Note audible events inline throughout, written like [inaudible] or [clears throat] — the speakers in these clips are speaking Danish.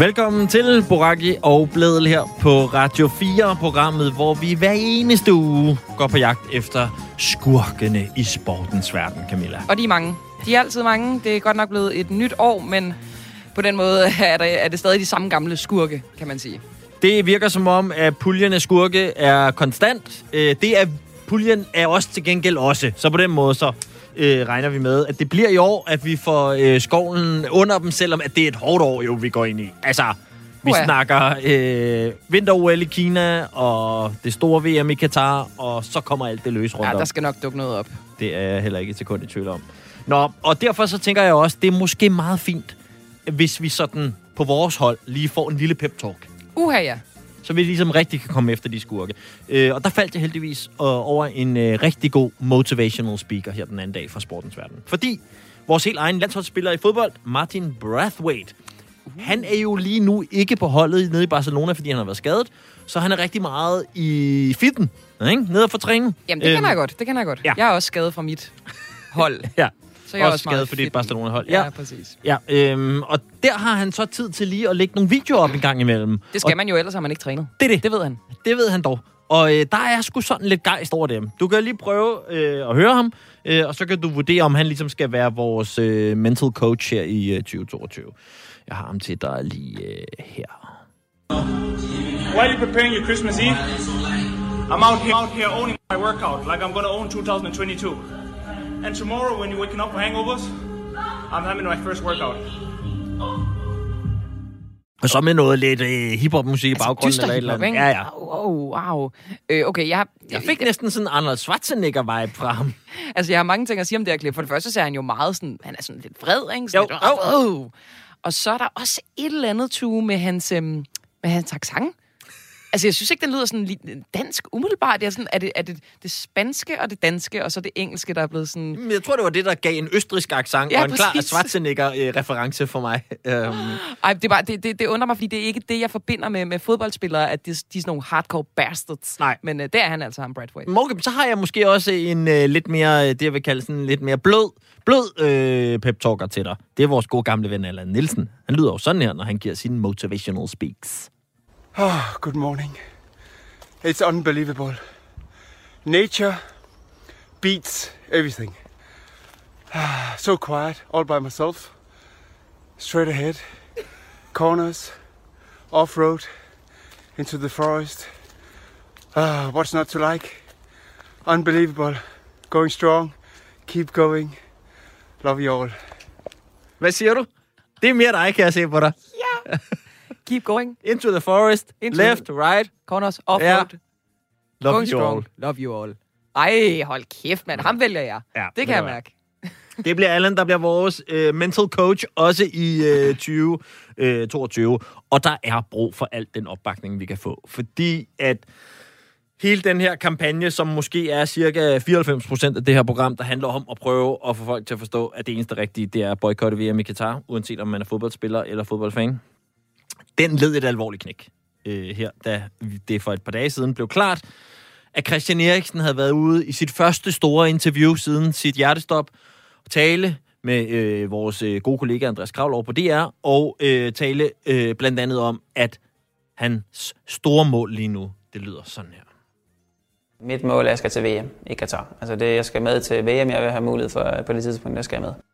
Velkommen til Boraki og Blædel her på Radio 4, programmet, hvor vi hver eneste uge går på jagt efter skurkene i sportens verden, Camilla. Og de er mange. De er altid mange. Det er godt nok blevet et nyt år, men på den måde er, der, er det stadig de samme gamle skurke, kan man sige. Det virker som om, at puljen af skurke er konstant. Øh, Det er puljen er også til gengæld også. Så på den måde så øh, regner vi med, at det bliver i år, at vi får øh, skovlen under dem, selvom at det er et hårdt år, jo, vi går ind i. Altså, vi Uha. snakker øh, vinter-OL i Kina, og det store VM i Katar, og så kommer alt det løs rundt Ja, der skal nok dukke noget op. Det er jeg heller ikke et sekund i tvivl om. Nå, og derfor så tænker jeg også, det er måske meget fint, hvis vi sådan på vores hold lige får en lille pep-talk. Uha, ja. Så vi ligesom rigtig kan komme efter de skurke. Øh, og der faldt jeg heldigvis øh, over en øh, rigtig god motivational speaker her den anden dag fra sportens verden. Fordi vores helt egen landsholdsspiller i fodbold, Martin Brathwaite, han er jo lige nu ikke på holdet nede i Barcelona, fordi han har været skadet. Så han er rigtig meget i fitten, ikke? nede for træning. Jamen, det kender jeg godt. Det kender jeg godt. ja. Jeg er også skadet fra mit hold. [laughs] Ja, Så jeg er også, også skadet for dit. Barcelona-hold. Ja, Ja, ja, præcis. ja øhm, og der har han så tid til lige at lægge nogle videoer op en gang imellem. Det skal og man jo, ellers har man ikke trænet. Det er det. Det ved han. Det ved han dog. Og øh, der er sgu sådan lidt gejst over dem. Du kan lige prøve øh, at høre ham, øh, og så kan du vurdere, om han ligesom skal være vores øh, mental coach her i øh, 2022. Jeg har ham til dig lige øh, her. While you preparing your Christmas Eve, I'm out here, out here owning my workout like I'm gonna own 2022. And tomorrow, when you're waking up for hangovers, I'm having my first workout. Og så med noget lidt øh, hiphop-musik i baggrunden. eller et eller andet. Ja, ja. Au, au. Øh, okay, jeg, Jeg fik næsten sådan en Arnold Schwarzenegger-vibe fra ham. [laughs] Altså, jeg har mange ting at sige om det her klip. For det første så er han jo meget sådan... Han er sådan lidt vred, ikke? Jo, Sådan lidt, oh. Og så er der også et eller andet tue med hans, øhm, med hans accent. Altså, jeg synes ikke, den lyder sådan dansk umiddelbart. Det er, sådan, er, det, er det det spanske og det danske, og så det engelske, der er blevet sådan... Men Jeg tror, det var det, der gav en østrisk accent Ja, og en klar præcis. Schwarzenegger-reference for mig. Øhm, Ej, det, bare, det, det, det undrer mig, fordi det er ikke det, jeg forbinder med, med fodboldspillere, at de, de er sådan nogle hardcore bastards. Nej. Men uh, det er han altså, ham Bradway. Okay, så har jeg måske også en øh, lidt mere, øh, det jeg vil kalde sådan lidt mere blød, blød øh, pep-talker til dig. Det er vores gode gamle ven, Allan Nielsen. Han lyder jo sådan her, når han giver sine motivational speaks. Oh, good morning. It's unbelievable. Nature beats everything. Ah, so quiet, all by myself. Straight ahead. Corners, off road, into the forest. Ah, what's not to like? Unbelievable. Going strong. Keep going. Love you all. Hvad siger du? Det er mere dig, kan jeg se på dig. [laughs] Keep going. Into the forest, Into left, the- right, Corners, off-road. Ja. love Going you strong. all. Love you all. Ej, hold kæft, mand. Ham vælger jeg. Ja, det kan jeg mærke. [laughs] Det bliver Allan, der bliver vores øh, mental coach, også i øh, 2022. Og der er brug for alt den opbakning, vi kan få. Fordi at hele den her kampagne, som måske er cirka 94 procent af det her program, der handler om at prøve at få folk til at forstå, at det eneste rigtige, det er at boykotte VM i Katar, uanset om man er fodboldspiller eller fodboldfan. Den led et alvorligt knæk øh, her, da det for et par dage siden blev klart, at Christian Eriksen havde været ude i sit første store interview siden sit hjertestop, tale med øh, vores øh, gode kollega Andreas Kravlov på DR, og øh, tale øh, blandt andet om, at hans store mål lige nu, det lyder sådan her. Mit mål er, at jeg skal til VM i Katar. Altså det, jeg skal med til VM, jeg vil have mulighed for på det tidspunkt, der skal jeg med.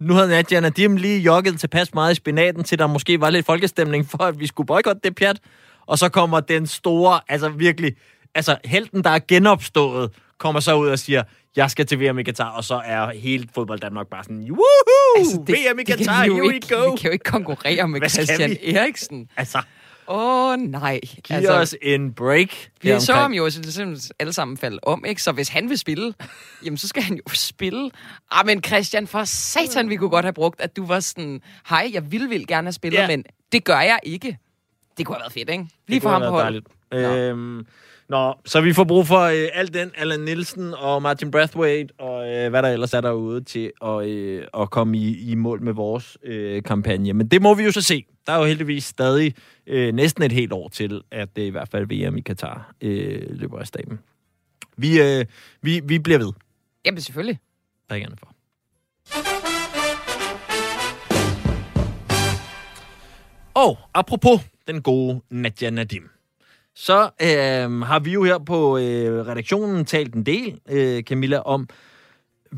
Nu havde Nadia Nadim lige jogget tilpas meget i spinaten, til der måske var lidt folkestemning for, at vi skulle boykotte det pjat. Og så kommer den store, altså virkelig, altså helten, der er genopstået, kommer så ud og siger, jeg skal til VM i Katar, og så er hele fodbold Danmark bare sådan, woohoo, altså, det, VM i Katar, here we go. Vi kan jo ikke konkurrere med Hvad Christian? Eriksen. Altså, Åh, oh, nej. giv altså, os en break. Vi så ham jo simpelthen alle sammen falde om, ikke? Så hvis han vil spille, jamen så skal han jo spille. Ah, men Christian, for satan, vi kunne godt have brugt, at du var sådan, hej, jeg vil vil gerne have spillet, ja. men det gør jeg ikke. Det kunne have været fedt, ikke? Lige Det for ham på været hold. dejligt. Øhm, Nå, så vi får brug for øh, alt den Allan Nielsen og Martin Brathwaite og øh, hvad der ellers er derude til at, øh, at komme i, i mål med vores øh, kampagne. Men det må vi jo så se. Der er jo heldigvis stadig øh, næsten et helt år til, at det i hvert fald VM i Katar øh, løber af staben. Vi, øh, vi, vi bliver ved. Jamen, selvfølgelig. Ikke andet for. Og apropos den gode Nadia Nadim, så øh, har vi jo her på øh, redaktionen talt en del, øh, Camilla, om,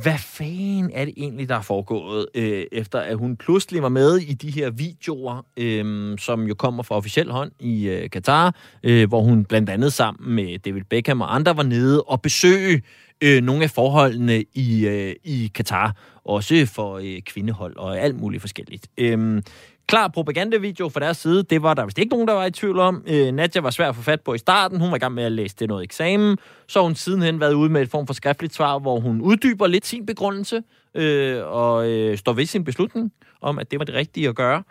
hvad fanden er det egentlig, der er foregået, øh, efter at hun pludselig var med i de her videoer, øh, som jo kommer fra officiel hånd i øh, Katar, øh, hvor hun blandt andet sammen med David Beckham og andre var nede og besøge øh, nogle af forholdene i, øh, i Katar, også for øh, kvindehold og alt muligt forskelligt. Øh, klar propagandavideo fra deres side. Det var der vist ikke nogen, der var i tvivl om. Øh, Nadja var svær at få fat på i starten. Hun var i gang med at læse det noget eksamen. Så har hun sidenhen været ude med et form for skriftligt svar, hvor hun uddyber lidt sin begrundelse øh, og øh, står ved sin beslutning om, at det var det rigtige at gøre.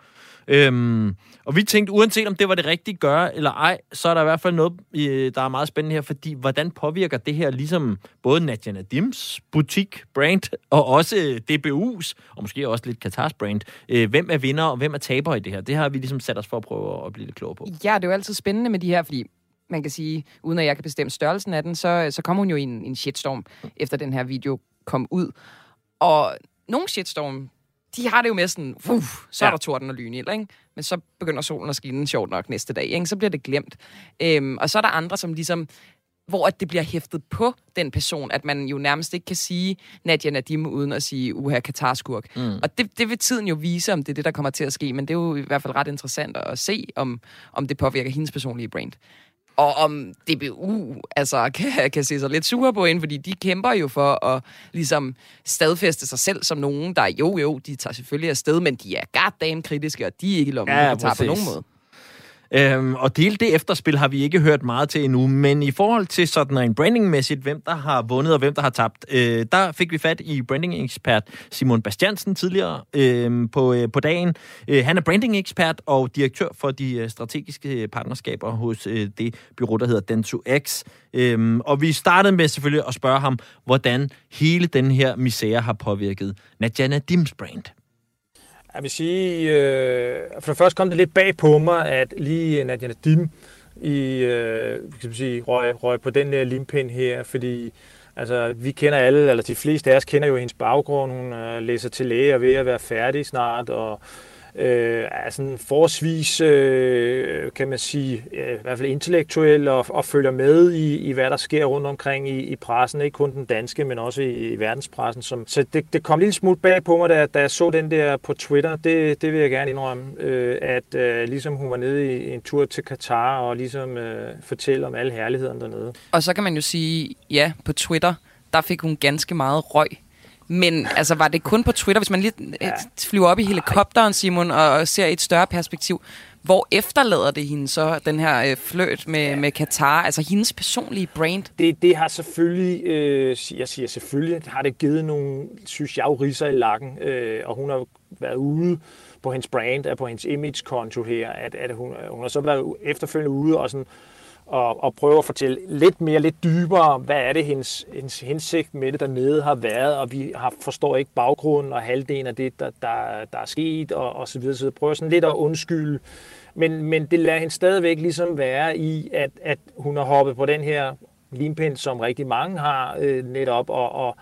Øhm, og vi tænkte, uanset om det var det rigtige at gøre eller ej, så er der i hvert fald noget, øh, der er meget spændende her, fordi hvordan påvirker det her ligesom både Nadia Nadims butik, brand, og også DBU's, og måske også lidt Katars brand. Øh, hvem er vinder, og hvem er taber i det her? Det har vi ligesom sat os for at prøve at blive lidt klogere på. Ja, det er jo altid spændende med de her, fordi man kan sige, uden at jeg kan bestemme størrelsen af den, så, så kom hun jo i en, en shitstorm, efter den her video kom ud. Og nogle shitstorm, de har det jo med sådan, uh, så er der torden og lyn i, ikke? Men så begynder solen at skinne sjovt nok næste dag, ikke? Så bliver det glemt. Øhm, og så er der andre, som ligesom hvor at det bliver hæftet på den person, at man jo nærmest ikke kan sige Nadia Nadim uden at sige uha Katarskurk. Mm. Og det, det vil tiden jo vise, om det er det, der kommer til at ske, men det er jo i hvert fald ret interessant at se, om, om det påvirker hendes personlige brand. Og om DBU altså, [laughs] kan, kan se sig lidt sure på hende, fordi de kæmper jo for at ligesom stadfæste sig selv som nogen, der jo jo, de tager selvfølgelig afsted, men de er goddamn kritiske, og de er ikke i lommen Ja, på nogen måde. Øhm, og hele det efterspil har vi ikke hørt meget til endnu, men i forhold til sådan en brandingmæssigt, hvem der har vundet og hvem der har tabt, øh, der fik vi fat i branding-ekspert Simon Bastiansen tidligere øh, på, øh, på dagen. Øh, han er branding-ekspert og direktør for de øh, strategiske øh, partnerskaber hos øh, det bureau, der hedder Dentsu-X. Øh, og vi startede med selvfølgelig at spørge ham, hvordan hele den her misære har påvirket Najana Dims brand. Jeg vil sige, øh, for det første kom det lidt bag på mig, at lige øh, Nadia Nadim i, øh, kan man sige, røg, røg på den der limpind her, fordi altså, vi kender alle, eller de fleste af os kender jo hendes baggrund. Hun øh, læser til læge og er ved at være færdig snart, og øh, er sådan forholdsvis, øh, kan man sige, øh, i hvert fald intellektuel og, og følger med i, i, hvad der sker rundt omkring i, i pressen. Ikke kun den danske, men også i, i verdenspressen. Som, så det, det kom en lille smule bag på mig, da, da jeg så den der på Twitter. Det, det vil jeg gerne indrømme, øh, at øh, ligesom hun var nede i en tur til Katar og ligesom øh, fortælle om alle herlighederne dernede. Og så kan man jo sige, ja, på Twitter, der fik hun ganske meget røg. Men altså, var det kun på Twitter, hvis man lige ja. flyver op i helikopteren, Simon, og, ser et større perspektiv, hvor efterlader det hende så, den her øh, fløjt med, ja. med Katar, altså hendes personlige brand? Det, det har selvfølgelig, øh, jeg siger selvfølgelig, har det givet nogle, synes jeg, riser i lakken, øh, og hun har været ude på hendes brand, og på hendes image-konto her, at, at hun, hun har så været efterfølgende ude og sådan, og, og prøve at fortælle lidt mere, lidt dybere hvad er det, hendes, hendes hensigt med det dernede har været, og vi har, forstår ikke baggrunden og halvdelen af det, der, der, der er sket, og, og så videre. Så prøver sådan lidt at undskylde. Men, men det lader hende stadigvæk ligesom være i, at, at hun har hoppet på den her limpind, som rigtig mange har øh, netop, og, og,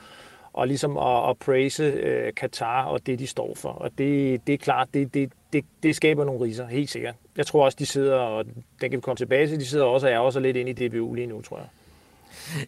og ligesom at, at praise øh, Katar og det, de står for. Og det, det er klart, det, det, det, det skaber nogle riser, helt sikkert. Jeg tror også, de sidder, og den kan vi komme tilbage til, de sidder også og er også lidt inde i DBU lige nu, tror jeg.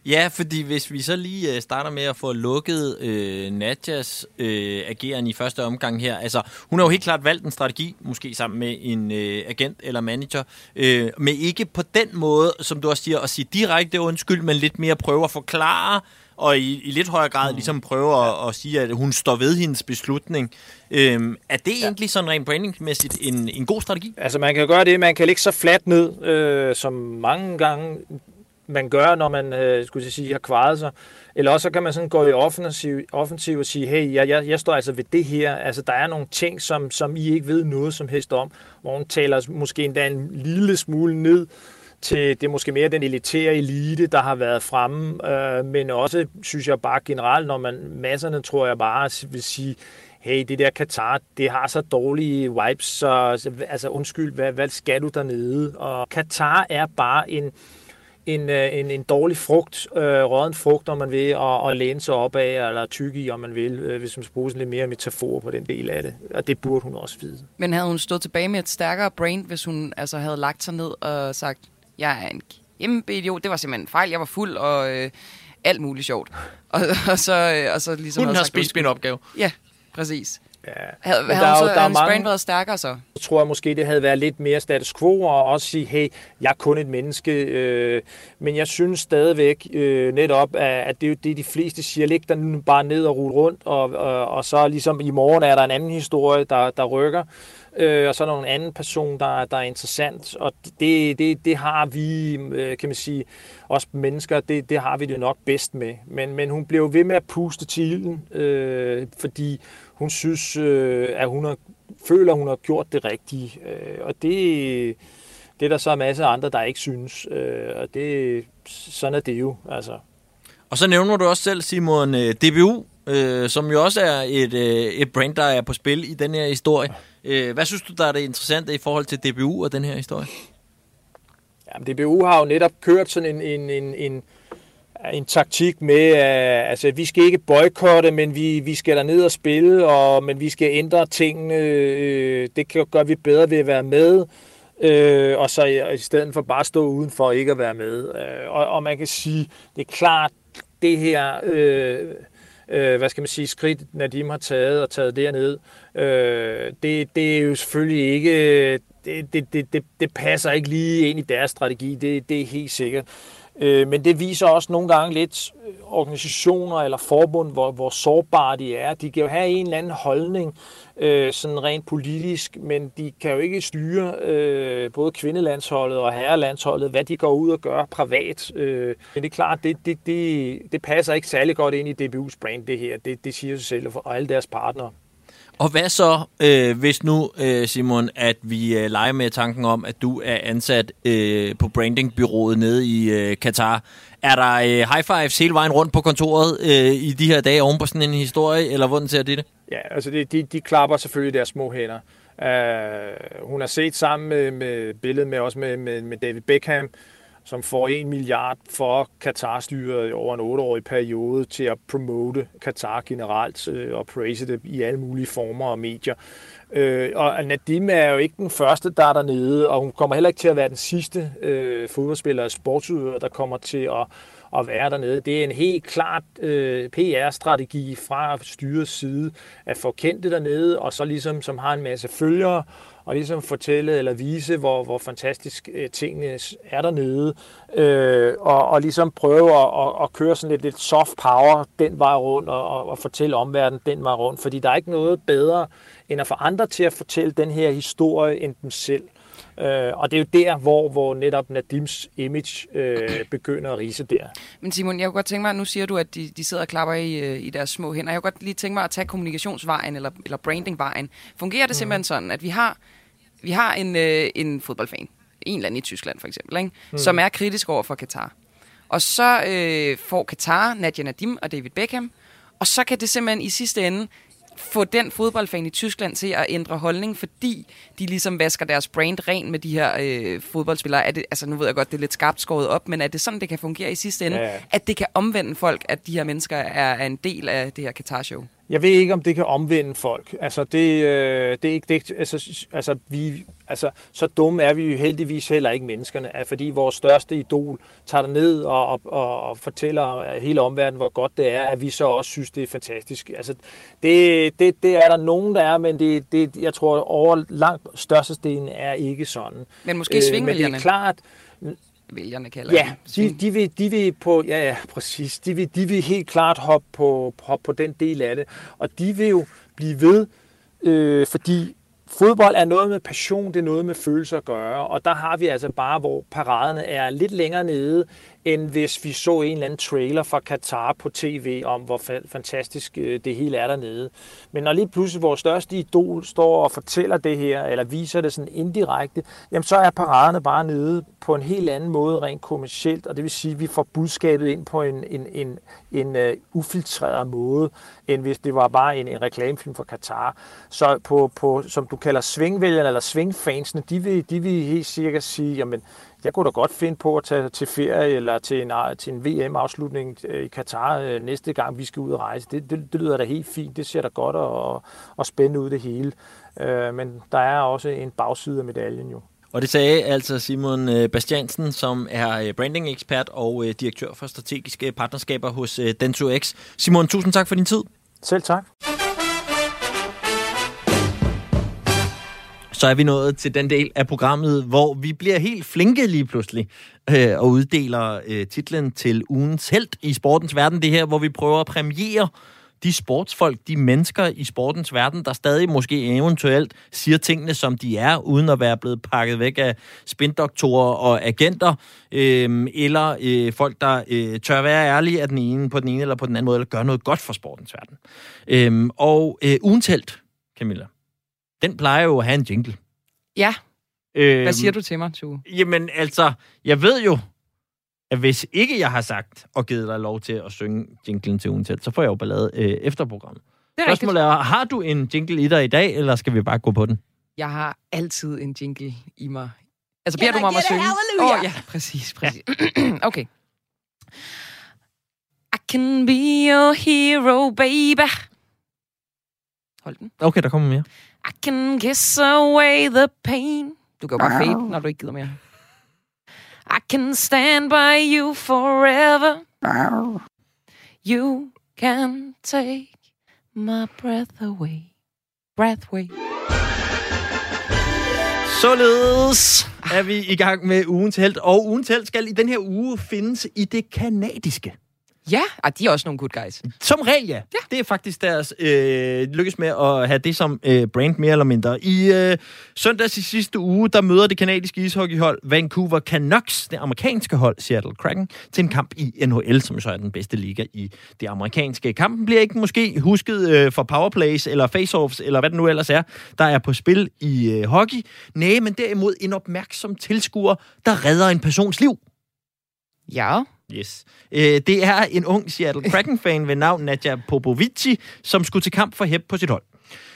Ja, fordi hvis vi så lige øh, starter med at få lukket øh, Nadjas øh, ageren i første omgang her. Altså, hun har jo helt klart valgt en strategi, måske sammen med en øh, agent eller manager, øh, men ikke på den måde, som du også siger, at sige direkte undskyld, men lidt mere prøve at forklare, og i, i lidt højere grad ligesom prøve at, at sige, at hun står ved hendes beslutning. Øh, er det egentlig sådan rent brandingmæssigt en, en god strategi? Altså man kan gøre det, man kan ligge så fladt ned, øh, som mange gange man gør, når man øh, skulle sige, har kvaret sig. Eller også så kan man sådan gå i offensiv, offensiv og sige, hey, jeg, jeg, jeg står altså ved det her. Altså der er nogle ting, som, som I ikke ved noget som helst om, hvor hun taler måske endda en lille smule ned til det måske mere den elitære elite, der har været fremme, øh, men også, synes jeg bare generelt, når man, masserne tror jeg bare vil sige, hey, det der Katar, det har så dårlige vibes, så altså undskyld, hvad, hvad skal du dernede? Og Katar er bare en, en, øh, en, en dårlig frugt, øh, råden frugt, om man vil, og, og læne sig op af, eller tykke i, om man vil, øh, hvis man skal bruge sådan lidt mere metafor på den del af det. Og det burde hun også vide. Men havde hun stået tilbage med et stærkere brain, hvis hun altså havde lagt sig ned og sagt, jeg er en kæmpe idiot, det var simpelthen en fejl, jeg var fuld, og øh, alt muligt sjovt. Og, og, så, øh, og så ligesom Hun har sagt, spist min opgave. Ja, præcis. Ja. Havde, havde, der er så, der er hans mange- været stærkere så? Så tror jeg måske, det havde været lidt mere status quo, og også sige, hey, jeg er kun et menneske. Øh, men jeg synes stadigvæk øh, netop, at, det er det, de fleste siger, læg dig nu bare ned og rulle rundt, og, og, og så ligesom i morgen er der en anden historie, der, der rykker. Øh, og så er der en anden person, der, der er interessant, og det, det, det har vi, øh, kan man sige, os mennesker, det, det har vi det nok bedst med. Men, men hun blev ved med at puste til ilden, øh, fordi hun synes, øh, at hun har, føler, at hun har gjort det rigtige. Øh, og det, det er der så en masse andre, der ikke synes. Øh, og det, sådan er det jo. Altså. Og så nævner du også selv, Simon, øh, DBU, øh, som jo også er et, øh, et brand, der er på spil i den her historie. Øh, hvad synes du, der er det interessante i forhold til DBU og den her historie? Jamen, DBU har jo netop kørt sådan en, en, en, en, en taktik med, at altså, vi skal ikke boykotte, men vi, vi skal ned og spille, og, men vi skal ændre tingene. Øh, det kan, gør vi bedre ved at være med, øh, og så i, stedet for bare at stå udenfor og ikke at være med. Øh, og, og man kan sige, det er klart, det her... Øh, øh, hvad skal man sige, skridt, Nadim har taget og taget derned, øh, det, det er jo selvfølgelig ikke, det, det, det, det, det passer ikke lige ind i deres strategi, det, det er helt sikkert. Øh, men det viser også nogle gange lidt øh, organisationer eller forbund, hvor, hvor sårbare de er. De kan jo have en eller anden holdning, øh, sådan rent politisk, men de kan jo ikke styre øh, både kvindelandsholdet og herrelandsholdet, hvad de går ud og gør privat. Øh, men det er klart, det, det, det, det passer ikke særlig godt ind i DBU's brand, det her. Det, det siger sig selv, og alle deres partnere. Og hvad så, øh, hvis nu, øh, Simon, at vi øh, leger med tanken om, at du er ansat øh, på brandingbyrået nede i øh, Katar. Er der øh, high fives hele vejen rundt på kontoret øh, i de her dage oven på sådan en historie, eller hvordan ser de det? Ja, altså de, de, de klapper selvfølgelig deres små hænder. Uh, hun har set sammen med, med billedet med også med, med, med David Beckham, som får 1 milliard for Katar-styret over en 8-årig periode til at promote Katar generelt øh, og praise det i alle mulige former og medier. Øh, og Nadim er jo ikke den første, der er dernede, og hun kommer heller ikke til at være den sidste øh, fodboldspiller og sportsudøver, der kommer til at, at være dernede. Det er en helt klart øh, PR-strategi fra styrets side at få kendt det dernede, og så ligesom, som har en masse følgere, og ligesom fortælle eller vise, hvor, hvor fantastisk øh, tingene er dernede, øh, og, og ligesom prøve at, at, at køre sådan lidt, lidt soft power den vej rundt, og, og, og fortælle omverdenen den vej rundt, fordi der er ikke noget bedre, end at få andre til at fortælle den her historie end dem selv. Øh, og det er jo der, hvor, hvor netop Nadims image øh, [clears throat] begynder at rise der. Men Simon, jeg kunne godt tænke mig, nu siger du, at de, de sidder og klapper i, øh, i deres små hænder. Jeg kunne godt lige tænke mig at tage kommunikationsvejen eller, eller brandingvejen. Fungerer det simpelthen sådan, at vi har, vi har en, øh, en fodboldfan, en eller anden i Tyskland for eksempel, ikke? Mm. som er kritisk over for Katar. Og så øh, får Katar, Nadia Nadim og David Beckham, og så kan det simpelthen i sidste ende få den fodboldfan i Tyskland til at ændre holdning, fordi de ligesom vasker deres brand ren med de her øh, fodboldspillere. Er det, altså nu ved jeg godt, det er lidt skarpt skåret op, men er det sådan, det kan fungere i sidste ende? Ja. At det kan omvende folk, at de her mennesker er, er en del af det her Qatar-show? Jeg ved ikke, om det kan omvende folk. Altså, det, øh, det er ikke det. Altså, altså, vi, altså, så dumme er vi jo heldigvis heller ikke menneskerne, at fordi vores største idol tager det ned og, og, og, og fortæller hele omverdenen, hvor godt det er, at vi så også synes, det er fantastisk. Altså, det, det, det er der nogen, der er, men det, det, jeg tror, over langt størstedelen er ikke sådan. Men måske Øh, men det er klart, vælgerne kalder Ja, dem. de, de, vil, de vil på, ja, ja, præcis. De vil, de vil helt klart hoppe på, hoppe på den del af det. Og de vil jo blive ved, øh, fordi fodbold er noget med passion, det er noget med følelser at gøre. Og der har vi altså bare, hvor paraderne er lidt længere nede, end hvis vi så en eller anden trailer fra Katar på tv om, hvor fantastisk øh, det hele er dernede. Men når lige pludselig vores største idol står og fortæller det her, eller viser det sådan indirekte, jamen så er paraderne bare nede på en helt anden måde rent kommercielt, og det vil sige, at vi får budskabet ind på en, en, en, en uh, ufiltreret måde, end hvis det var bare en, en reklamefilm for Katar. Så på, på, som du kalder svingvælgerne eller svingfansene, de vil, de vil helt sikkert sige, jamen jeg kunne da godt finde på at tage til ferie eller til en, til en VM-afslutning øh, i Katar øh, næste gang, vi skal ud og rejse. Det, det, det lyder da helt fint. Det ser da godt og, og spændende ud det hele. Øh, men der er også en bagside af medaljen jo. Og det sagde altså Simon Bastiansen, som er branding-ekspert og direktør for strategiske partnerskaber hos Dentsu X. Simon, tusind tak for din tid. Selv tak. Så er vi nået til den del af programmet, hvor vi bliver helt flinke lige pludselig øh, og uddeler øh, titlen til ugens held i sportens verden. Det her, hvor vi prøver at premiere de sportsfolk, de mennesker i sportens verden, der stadig måske eventuelt siger tingene, som de er, uden at være blevet pakket væk af spindoktorer og agenter, øh, eller øh, folk, der øh, tør være ærlige af den ene, på den ene eller på den anden måde, eller gør noget godt for sportens verden. Øh, og øh, ugens held, Camilla, den plejer jo at have en jingle. Ja. Øhm, Hvad siger du til mig, Tue? Jamen, altså, jeg ved jo, at hvis ikke jeg har sagt og givet dig lov til at synge jinglen til ugen til, så får jeg jo ballade øh, efter programmet. Det er Spørgsmålet er, har du en jingle i dig i dag, eller skal vi bare gå på den? Jeg har altid en jingle i mig. Altså, beder du mig om at synge? Åh, oh, ja, præcis, præcis. Ja. [clears throat] okay. I can be your hero, baby. Hold den. Okay, der kommer mere. I can kiss away the pain. Du kan jo bare fade, når du ikke gider mere. I can stand by you forever. You can take my breath away. Breath away. Således er vi i gang med ugens held, og ugens held skal i den her uge findes i det kanadiske. Ja, og de er også nogle good guys. Som regel, ja. ja. Det er faktisk deres øh, lykkes med at have det som øh, brand mere eller mindre. I øh, søndags i sidste uge, der møder det kanadiske ishockeyhold Vancouver Canucks, det amerikanske hold Seattle Kraken, til en kamp i NHL, som så er den bedste liga i det amerikanske. Kampen bliver ikke måske husket øh, for powerplays eller faceoffs, eller hvad det nu ellers er, der er på spil i øh, hockey. Nej, men derimod en opmærksom tilskuer, der redder en persons liv. Ja. Yes. Øh, det er en ung Seattle [laughs] Kraken-fan ved navn Nadja Popovici, som skulle til kamp for HEP på sit hold.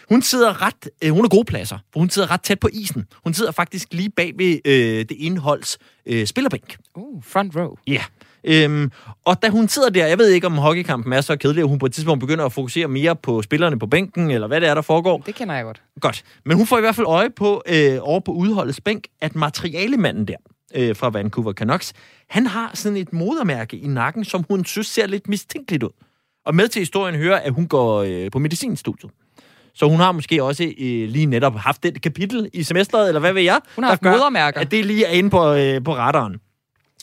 Hun sidder ret, øh, hun er gode pladser, for hun sidder ret tæt på isen. Hun sidder faktisk lige bag ved øh, det indholds øh, spillerbænk. Uh, front row. Ja. Yeah. Øhm, og da hun sidder der, jeg ved ikke om hockeykampen er så kedelig, at hun på et tidspunkt begynder at fokusere mere på spillerne på bænken, eller hvad det er, der foregår. Det kender jeg godt. Godt. Men hun får i hvert fald øje på, øh, over på udholdets bænk, at materialemanden der, øh, fra Vancouver Canucks, han har sådan et modermærke i nakken, som hun synes ser lidt mistænkeligt ud. Og med til historien hører, at hun går øh, på medicinstudiet. Så hun har måske også øh, lige netop haft det kapitel i semesteret, eller hvad ved jeg? Hun har der modermærker. At det lige er inde på, øh, på radaren.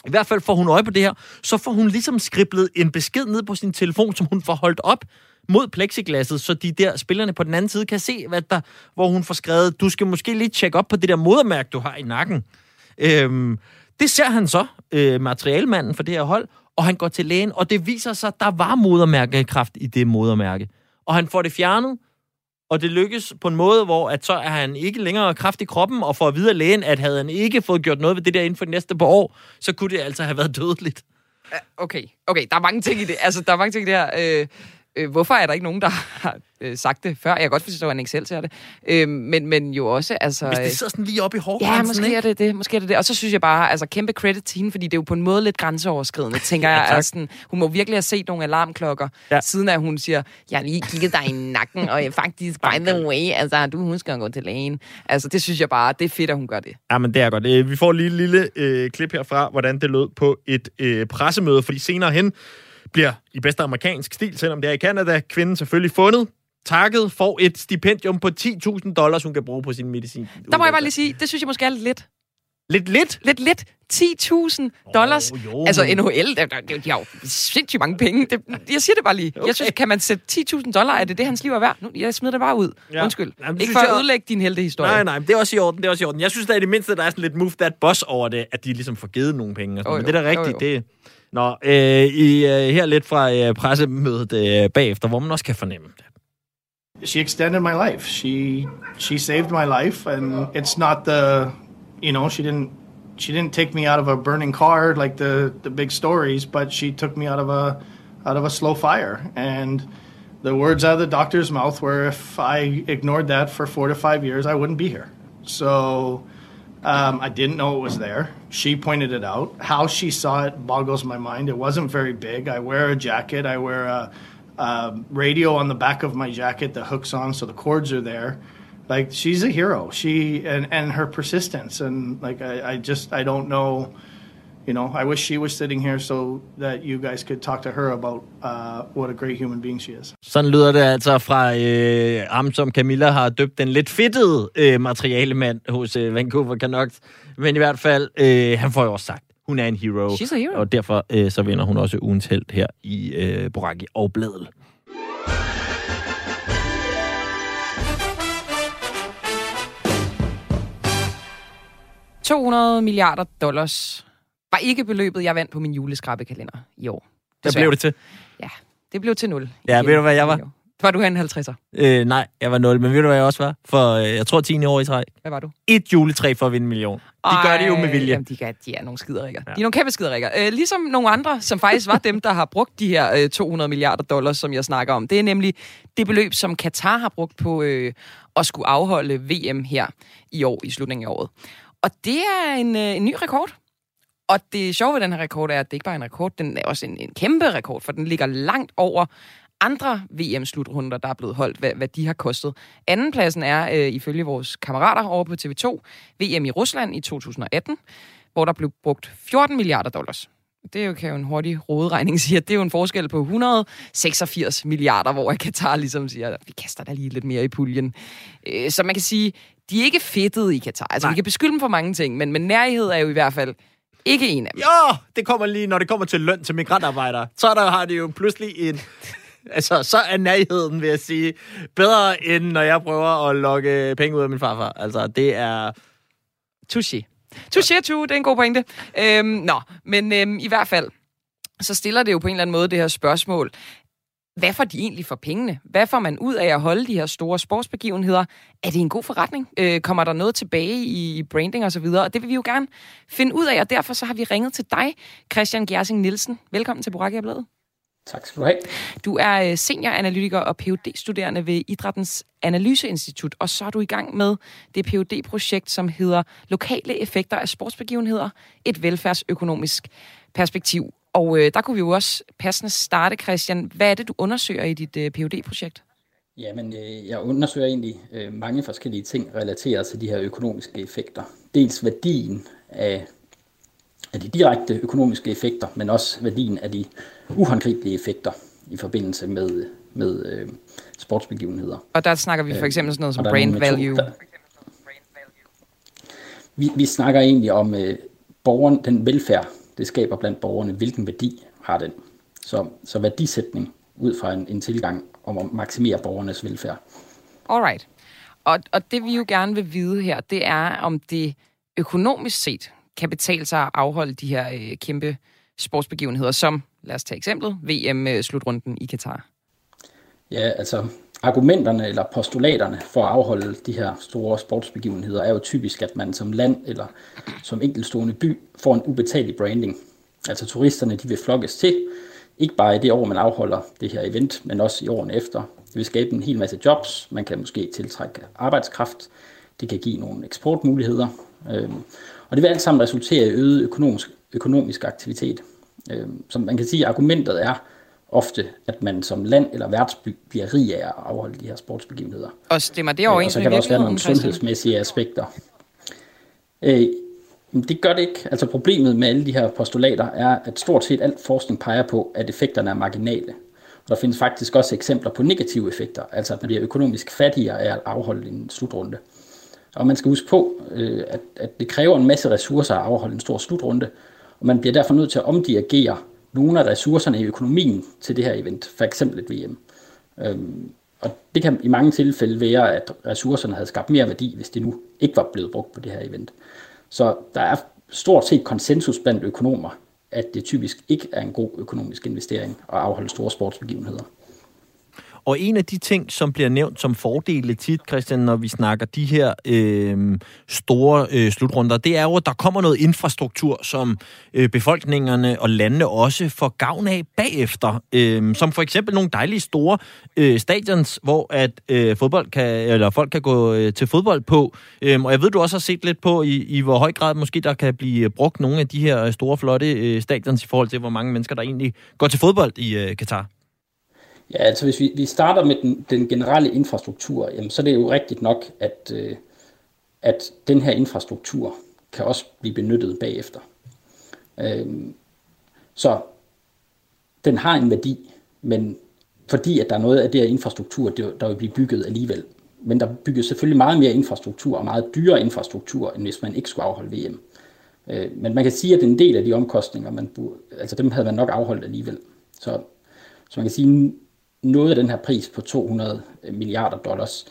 I hvert fald får hun øje på det her, så får hun ligesom skriblet en besked ned på sin telefon, som hun får holdt op mod plexiglasset, så de der spillerne på den anden side kan se, hvad der, hvor hun får skrevet, du skal måske lige tjekke op på det der modermærke, du har i nakken. Øhm, det ser han så, øh, materialmanden for det her hold, og han går til lægen, og det viser sig, at der var modermærkekraft i det modermærke. Og han får det fjernet, og det lykkes på en måde, hvor at så er han ikke længere kraft i kroppen, og får at vide af lægen, at havde han ikke fået gjort noget ved det der inden for de næste par år, så kunne det altså have været dødeligt. Øh, okay, okay, der er mange ting i det. Altså, der er mange ting i det her. Øh, øh, hvorfor er der ikke nogen, der har øh, sagt det før? Jeg kan godt forstå, at han ikke selv ser det. Øh, men, men jo også, altså... Hvis det sidder sådan lige oppe i hårgrænsen, Ja, måske ikke? er det det. Måske er det det. Og så synes jeg bare, altså kæmpe credit til hende, fordi det er jo på en måde lidt grænseoverskridende, [laughs] tænker jeg. Altså, sådan, hun må virkelig have set nogle alarmklokker, ja. siden at hun siger, jeg har lige kigget dig i nakken, og jeg faktisk, by the way, altså, du husker at gå til lægen. Altså, det synes jeg bare, det er fedt, at hun gør det. Ja, men det er godt. Øh, vi får lige et lille øh, klip herfra, hvordan det lød på et øh, pressemøde, fordi senere hen, bliver i bedste amerikansk stil, selvom det er i Canada, kvinden selvfølgelig fundet, takket, får et stipendium på 10.000 dollars, hun kan bruge på sin medicin. Der må jeg bare lige sige, det synes jeg måske er lidt. Lidt lidt? Lidt lidt. 10.000 dollars. Oh, jo. Altså NHL, de, de har jo sindssygt mange penge. Det, jeg siger det bare lige. Okay. Jeg synes, kan man sætte 10.000 dollars, er det det, hans liv er værd? Nu, jeg smider det bare ud. Ja. Undskyld. Jamen, ikke for at ødelægge din heltehistorie. Nej, nej, det er også i orden. Det er også i orden. Jeg synes da i det mindste, der er sådan lidt move that boss over det, at de ligesom får givet nogle penge. Og sådan. Oh, Men det er da rigtigt. Jo, jo. Det, Nå, øh, I øh, her lidt fra øh, pressemødet øh, bagefter, hvor man også kan fornemme det. she extended my life. She she saved my life, and it's not the, you know, she didn't she didn't take me out of a burning car like the the big stories, but she took me out of a out of a slow fire. And the words out of the doctor's mouth were, if I ignored that for four to five years, I wouldn't be here. So. Um, I didn't know it was there. She pointed it out. How she saw it boggles my mind. It wasn't very big. I wear a jacket. I wear a, um, radio on the back of my jacket that hooks on so the cords are there. Like she's a hero. She and and her persistence and like I, I just I don't know. You know, I wish she was sitting here so that you guys could talk to her about uh, what a great human being she is. Sådan lyder det altså fra øh, ham, som Camilla har døbt den lidt fedtede øh, materialemand hos øh, Vancouver Canucks. Men i hvert fald, øh, han får jo også sagt, hun er en hero. She's a hero. Og derfor øh, så vinder hun også ugens held her i øh, Boraki og Blædel. 200 milliarder dollars var ikke beløbet, jeg vandt på min juleskrabbekalender i år. Hvad blev det til? Ja, det blev til 0. Ja, ved du, hvad jeg var? Var du en 50'er? Øh, nej, jeg var 0, men ved du, hvad jeg også var? For øh, jeg tror 10 år i træk. Hvad var du? Et juletræ for at vinde en million. De gør det jo med vilje. Jamen, de, gør, de er nogle skiderikker. Ja. De er nogle kæmpe skiderikker. Øh, ligesom nogle andre, som faktisk var dem, der har brugt de her øh, 200 milliarder dollars, som jeg snakker om. Det er nemlig det beløb, som Katar har brugt på øh, at skulle afholde VM her i år, i slutningen af året. Og det er en, øh, en ny rekord. Og det sjove ved den her rekord er, at det ikke bare er en rekord, den er også en, en kæmpe rekord, for den ligger langt over andre VM-slutrunder, der er blevet holdt, hvad, hvad de har kostet. Andenpladsen er, øh, ifølge vores kammerater over på TV2, VM i Rusland i 2018, hvor der blev brugt 14 milliarder dollars. Det er jo, kan jo en hurtig råderegning sige, at det er jo en forskel på 186 milliarder, hvor Katar ligesom siger, at vi kaster da lige lidt mere i puljen. Øh, så man kan sige, de er ikke fedtede i Katar. Altså, Nej. vi kan beskylde dem for mange ting, men, men nærhed er jo i hvert fald ikke en af dem. Jo, det kommer lige, når det kommer til løn til migrantarbejdere. Så der har de jo pludselig en... [laughs] Altså, så er nærheden, vil jeg sige, bedre end når jeg prøver at lokke penge ud af min farfar. Altså, det er... Touché. Touché, tu, det er en god pointe. Øhm, nå, men øhm, i hvert fald, så stiller det jo på en eller anden måde det her spørgsmål. Hvad får de egentlig for pengene? Hvad får man ud af at holde de her store sportsbegivenheder? Er det en god forretning? Øh, kommer der noget tilbage i branding og så videre? Og det vil vi jo gerne finde ud af, og derfor så har vi ringet til dig, Christian Gersing Nielsen. Velkommen til Boracchia Bladet. Tak skal du have. Du er øh, senioranalytiker og phd studerende ved Idrættens Analyseinstitut, og så er du i gang med det phd projekt som hedder Lokale effekter af sportsbegivenheder, et velfærdsøkonomisk perspektiv. Og øh, der kunne vi jo også passende starte, Christian. Hvad er det, du undersøger i dit øh, phd projekt Jamen, øh, jeg undersøger egentlig øh, mange forskellige ting relateret til de her økonomiske effekter. Dels værdien af, af de direkte økonomiske effekter, men også værdien af de uhåndgribelige effekter i forbindelse med, med øh, sportsbegivenheder. Og der snakker vi for eksempel sådan noget som der brand value. metoder- Vi, vi snakker egentlig om øh, borgeren, den velfærd, det skaber blandt borgerne. Hvilken værdi har den? Så, så værdisætning ud fra en, en tilgang om at maksimere borgernes velfærd. Alright. Og, og det vi jo gerne vil vide her, det er, om det økonomisk set kan betale sig at afholde de her øh, kæmpe sportsbegivenheder, som, lad os tage eksemplet, VM-slutrunden i Katar. Ja, altså argumenterne eller postulaterne for at afholde de her store sportsbegivenheder er jo typisk, at man som land eller som enkeltstående by får en ubetalelig branding. Altså turisterne de vil flokkes til, ikke bare i det år, man afholder det her event, men også i årene efter. Det vil skabe en hel masse jobs, man kan måske tiltrække arbejdskraft, det kan give nogle eksportmuligheder, øhm, og det vil alt sammen resultere i øget økonomisk, økonomisk aktivitet. Øhm, som man kan sige, argumentet er ofte, at man som land eller værtsby bliver rig af at afholde de her sportsbegivenheder. Og stemmer det Øh, og overens så med kan der også være nogle sundhedsmæssige aspekter. Øh, det gør det ikke. Altså problemet med alle de her postulater er, at stort set al forskning peger på, at effekterne er marginale. Og der findes faktisk også eksempler på negative effekter, altså at man bliver økonomisk fattigere af at afholde en slutrunde. Og man skal huske på, øh, at, at det kræver en masse ressourcer at afholde en stor slutrunde, og man bliver derfor nødt til at omdirigere nogle af ressourcerne i økonomien til det her event, for eksempel et VM. Øhm, og det kan i mange tilfælde være, at ressourcerne havde skabt mere værdi, hvis det nu ikke var blevet brugt på det her event. Så der er stort set konsensus blandt økonomer at det typisk ikke er en god økonomisk investering at afholde store sportsbegivenheder. Og en af de ting, som bliver nævnt som fordele tit, Christian, når vi snakker de her øh, store øh, slutrunder, det er jo, at der kommer noget infrastruktur, som øh, befolkningerne og landene også får gavn af bagefter. Øh, som for eksempel nogle dejlige store øh, stadions, hvor at øh, fodbold kan, eller folk kan gå øh, til fodbold på. Øh, og jeg ved, du også har set lidt på, i, i hvor høj grad måske der kan blive øh, brugt nogle af de her øh, store, flotte øh, stadions i forhold til, hvor mange mennesker, der egentlig går til fodbold i øh, Katar. Ja, altså hvis vi, vi starter med den, den generelle infrastruktur, jamen, så er det jo rigtigt nok, at, øh, at den her infrastruktur kan også blive benyttet bagefter. Øh, så den har en værdi, men fordi at der er noget af det her infrastruktur, der vil blive bygget alligevel. Men der bygges selvfølgelig meget mere infrastruktur og meget dyrere infrastruktur, end hvis man ikke skulle afholde VM. Øh, men man kan sige, at en del af de omkostninger, man, altså dem havde man nok afholdt alligevel. Så, så man kan sige, noget af den her pris på 200 øh, milliarder dollars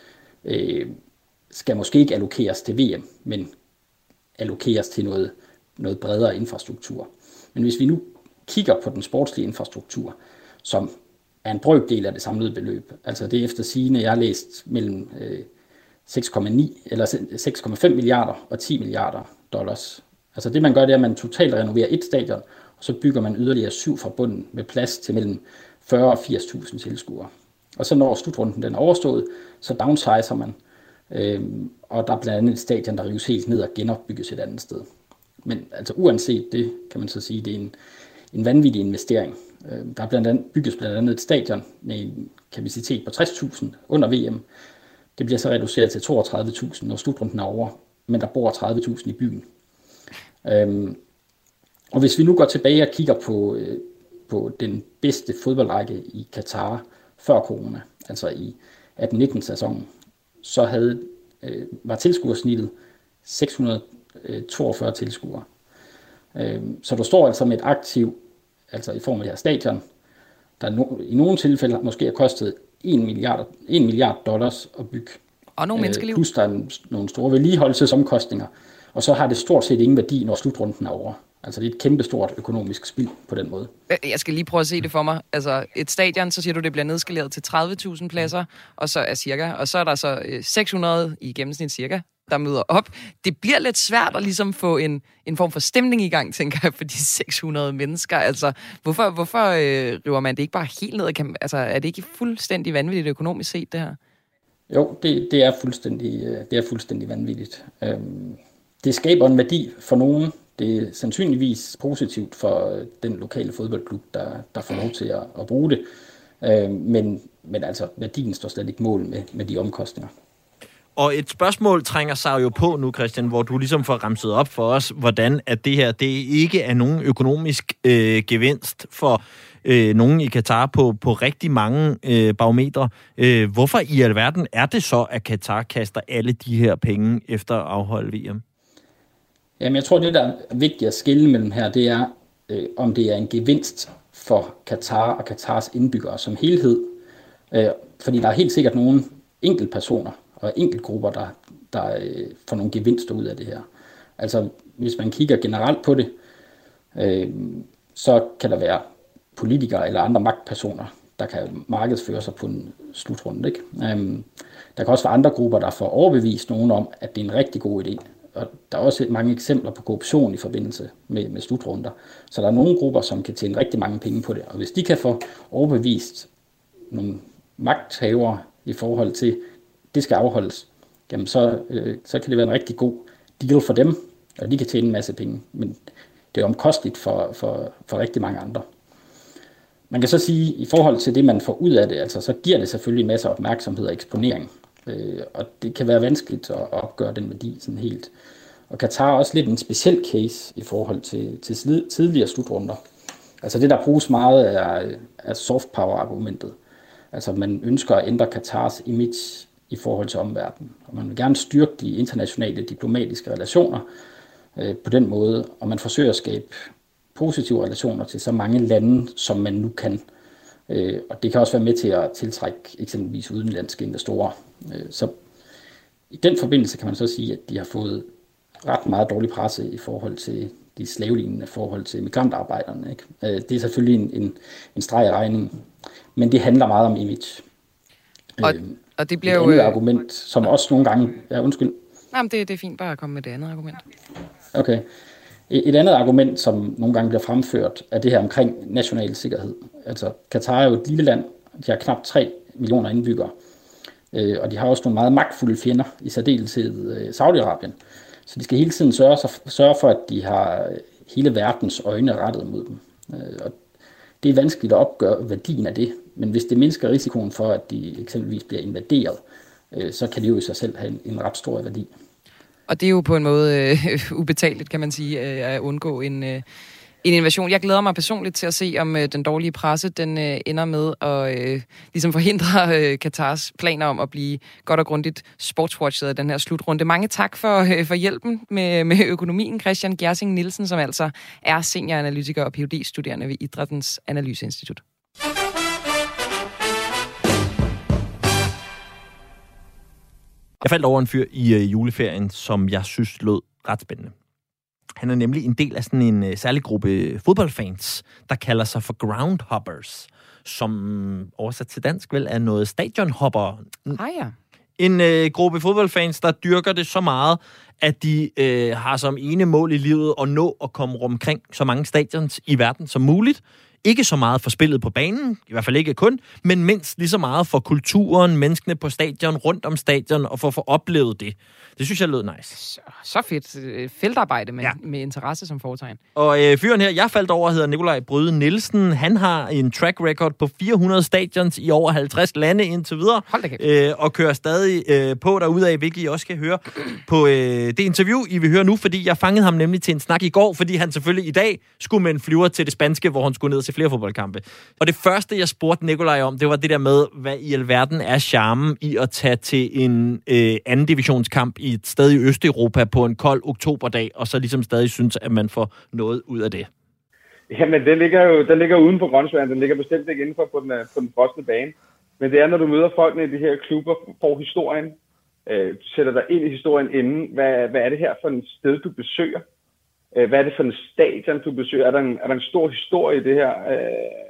øh, skal måske ikke allokeres til VM, men allokeres til noget, noget bredere infrastruktur. Men hvis vi nu kigger på den sportslige infrastruktur, som er en brøkdel af det samlede beløb, altså det efter sigende, jeg har læst mellem øh, 6,9 eller 6,5 milliarder og 10 milliarder dollars. Altså det man gør, det er, at man totalt renoverer et stadion, og så bygger man yderligere syv fra bunden med plads til mellem 40 og 80.000 tilskuere. Og så når slutrunden den er overstået, så downsizer man, øh, og der er blandt andet et stadion, der rives helt ned og genopbygges et andet sted. Men altså uanset det, kan man så sige, det er en, en vanvittig investering. Øh, der er blandt andet, bygges blandt andet et stadion med en kapacitet på 60.000 under VM. Det bliver så reduceret til 32.000, når slutrunden er over, men der bor 30.000 i byen. Øh, og hvis vi nu går tilbage og kigger på, øh, på den bedste fodboldrække i Katar før corona, altså i 18-19 sæsonen, så havde, øh, var tilskuersnittet 642 tilskuere. Øh, så du står altså med et aktiv, altså i form af det her stadion, der no, i nogle tilfælde måske har kostet 1 milliard, 1 milliard dollars at bygge. Og nogle øh, menneskeliv. Plus der er nogle store vedligeholdelsesomkostninger, og så har det stort set ingen værdi, når slutrunden er over. Altså det er et kæmpestort økonomisk spild på den måde. Jeg skal lige prøve at se det for mig. Altså et stadion, så siger du, det bliver nedskaleret til 30.000 pladser, og så er cirka, og så er der så 600 øh, i gennemsnit cirka, der møder op. Det bliver lidt svært at ligesom få en, en form for stemning i gang, tænker jeg, for de 600 mennesker. Altså, hvorfor, hvorfor øh, river man det ikke bare helt ned? Kan, altså, er det ikke fuldstændig vanvittigt økonomisk set, det her? Jo, det, det, er, fuldstændig, øh, det er fuldstændig vanvittigt. Øhm, det skaber en værdi for nogen, det er sandsynligvis positivt for øh, den lokale fodboldklub, der, der får lov til at, at bruge det. Øh, men, men altså, værdien står slet ikke mål med, med de omkostninger. Og et spørgsmål trænger sig jo på nu, Christian, hvor du ligesom får ramset op for os, hvordan at det her det ikke er nogen økonomisk øh, gevinst for øh, nogen i Katar på, på rigtig mange øh, barometre. Øh, hvorfor i alverden er det så, at Katar kaster alle de her penge efter at afholde VM? Jamen, jeg tror, det, der er vigtigt at skille mellem her, det er, øh, om det er en gevinst for Katar og Katars indbyggere som helhed. Øh, fordi der er helt sikkert nogle enkeltpersoner og enkeltgrupper, der, der øh, får nogle gevinster ud af det her. Altså, hvis man kigger generelt på det, øh, så kan der være politikere eller andre magtpersoner, der kan markedsføre sig på en slutrunde. Ikke? Øhm, der kan også være andre grupper, der får overbevist nogen om, at det er en rigtig god idé og der er også mange eksempler på korruption i forbindelse med, med slutrunder. Så der er nogle grupper, som kan tjene rigtig mange penge på det. Og hvis de kan få overbevist nogle magthavere i forhold til, det skal afholdes, jamen så, øh, så kan det være en rigtig god deal for dem, og de kan tjene en masse penge. Men det er omkosteligt for, for, for rigtig mange andre. Man kan så sige, i forhold til det, man får ud af det, altså, så giver det selvfølgelig masser af opmærksomhed og eksponering. Øh, og det kan være vanskeligt at opgøre den værdi sådan helt. Og Katar er også lidt en speciel case i forhold til, til tidligere slutrunder. Altså det, der bruges meget, er, er soft power-argumentet. Altså man ønsker at ændre Katars image i forhold til omverdenen. Og man vil gerne styrke de internationale diplomatiske relationer øh, på den måde, og man forsøger at skabe positive relationer til så mange lande, som man nu kan. Øh, og det kan også være med til at tiltrække eksempelvis udenlandske investorer. Øh, så i den forbindelse kan man så sige, at de har fået ret meget dårlig presse i forhold til de slavelignende forhold til migrantarbejderne. Ikke? Øh, det er selvfølgelig en, en, en streg i regningen, men det handler meget om image. Og, og det bliver et jo... andet øh, argument, som også nogle gange... Ja, undskyld. Jamen, det, det er fint bare at komme med det andet argument. Okay. Et et andet argument, som nogle gange bliver fremført, er det her omkring national sikkerhed. Altså, Katar er jo et lille land. De har knap 3 millioner indbyggere. Øh, og de har også nogle meget magtfulde fjender, i særdeleshed øh, Saudi-Arabien. Så de skal hele tiden sørge, sig- sørge for, at de har øh, hele verdens øjne rettet mod dem. Øh, og det er vanskeligt at opgøre værdien af det, men hvis det mindsker risikoen for, at de eksempelvis bliver invaderet, øh, så kan det jo i sig selv have en, en ret stor værdi. Og det er jo på en måde øh, [laughs] ubetaleligt, kan man sige, øh, at undgå en, øh, en invasion. Jeg glæder mig personligt til at se, om øh, den dårlige presse den øh, ender med at øh, ligesom forhindre øh, Katars planer om at blive godt og grundigt sportswatchet af den her slutrunde. Mange tak for, øh, for hjælpen med, med økonomien, Christian Gersing Nielsen, som altså er senioranalytiker og phd studerende ved Idrættens Analyseinstitut. Jeg faldt over en fyr i øh, juleferien, som jeg synes lød ret spændende. Han er nemlig en del af sådan en øh, særlig gruppe fodboldfans, der kalder sig for groundhoppers, som oversat til dansk vel er noget stadionhopper. Ah ja. En øh, gruppe fodboldfans, der dyrker det så meget, at de øh, har som ene mål i livet at nå at komme omkring så mange stadions i verden som muligt. Ikke så meget for spillet på banen, i hvert fald ikke kun, men mindst lige så meget for kulturen, menneskene på stadion, rundt om stadion, og for at få oplevet det. Det synes jeg lød nice. Så, så fedt. Øh, Feltarbejde med, Ja. ja. med interesse som foretegn. Og øh, fyren her, jeg faldt over, hedder Nikolaj Bryde Nielsen. Han har en track record på 400 stadions i over 50 lande indtil videre. Hold da kæft. Øh, og kører stadig øh, på derudaf, hvilket I også skal høre på øh, det interview, I vil høre nu, fordi jeg fangede ham nemlig til en snak i går, fordi han selvfølgelig i dag skulle med en flyver til det spanske, hvor han skulle ned og se flere fodboldkampe. Og det første, jeg spurgte Nikolaj om, det var det der med, hvad i alverden er charmen i at tage til en øh, anden divisionskamp i et sted i Østeuropa på en kold oktoberdag, og så ligesom stadig synes, at man får noget ud af det. Jamen, det ligger jo det ligger uden for grøntsværen. Den ligger bestemt ikke indenfor på den, øh, på den frosne bane. Men det er, når du møder folkene i de her klubber, får historien, øh, sætter dig ind i historien inden. Hvad, hvad er det her for en sted, du besøger? Øh, hvad er det for en stadion, du besøger? Er der en, er der en stor historie i det her? Øh,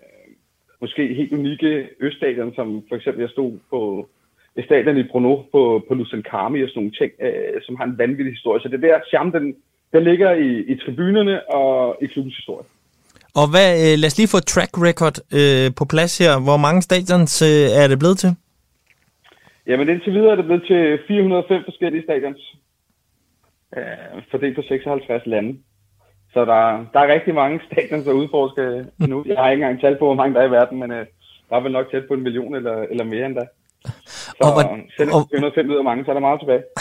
måske helt unikke øststadion, som for eksempel jeg stod på stadion i Brno på, på Lucien Carmi og sådan nogle ting, øh, som har en vanvittig historie. Så det der charme, den, den ligger i, i tribunerne og i klubbens historie. Og hvad, øh, lad os lige få track record øh, på plads her. Hvor mange stadions øh, er det blevet til? Jamen indtil videre er det blevet til 405 forskellige stadions. Øh, fordelt på 56 lande. Så der, der er rigtig mange stadions at udforske nu. Jeg har ikke engang tal på, hvor mange der er i verden, men øh, der er vel nok tæt på en million eller, eller mere end da. Så Og hvor- selvom og- 405 lyder mange, så er der meget tilbage. [laughs]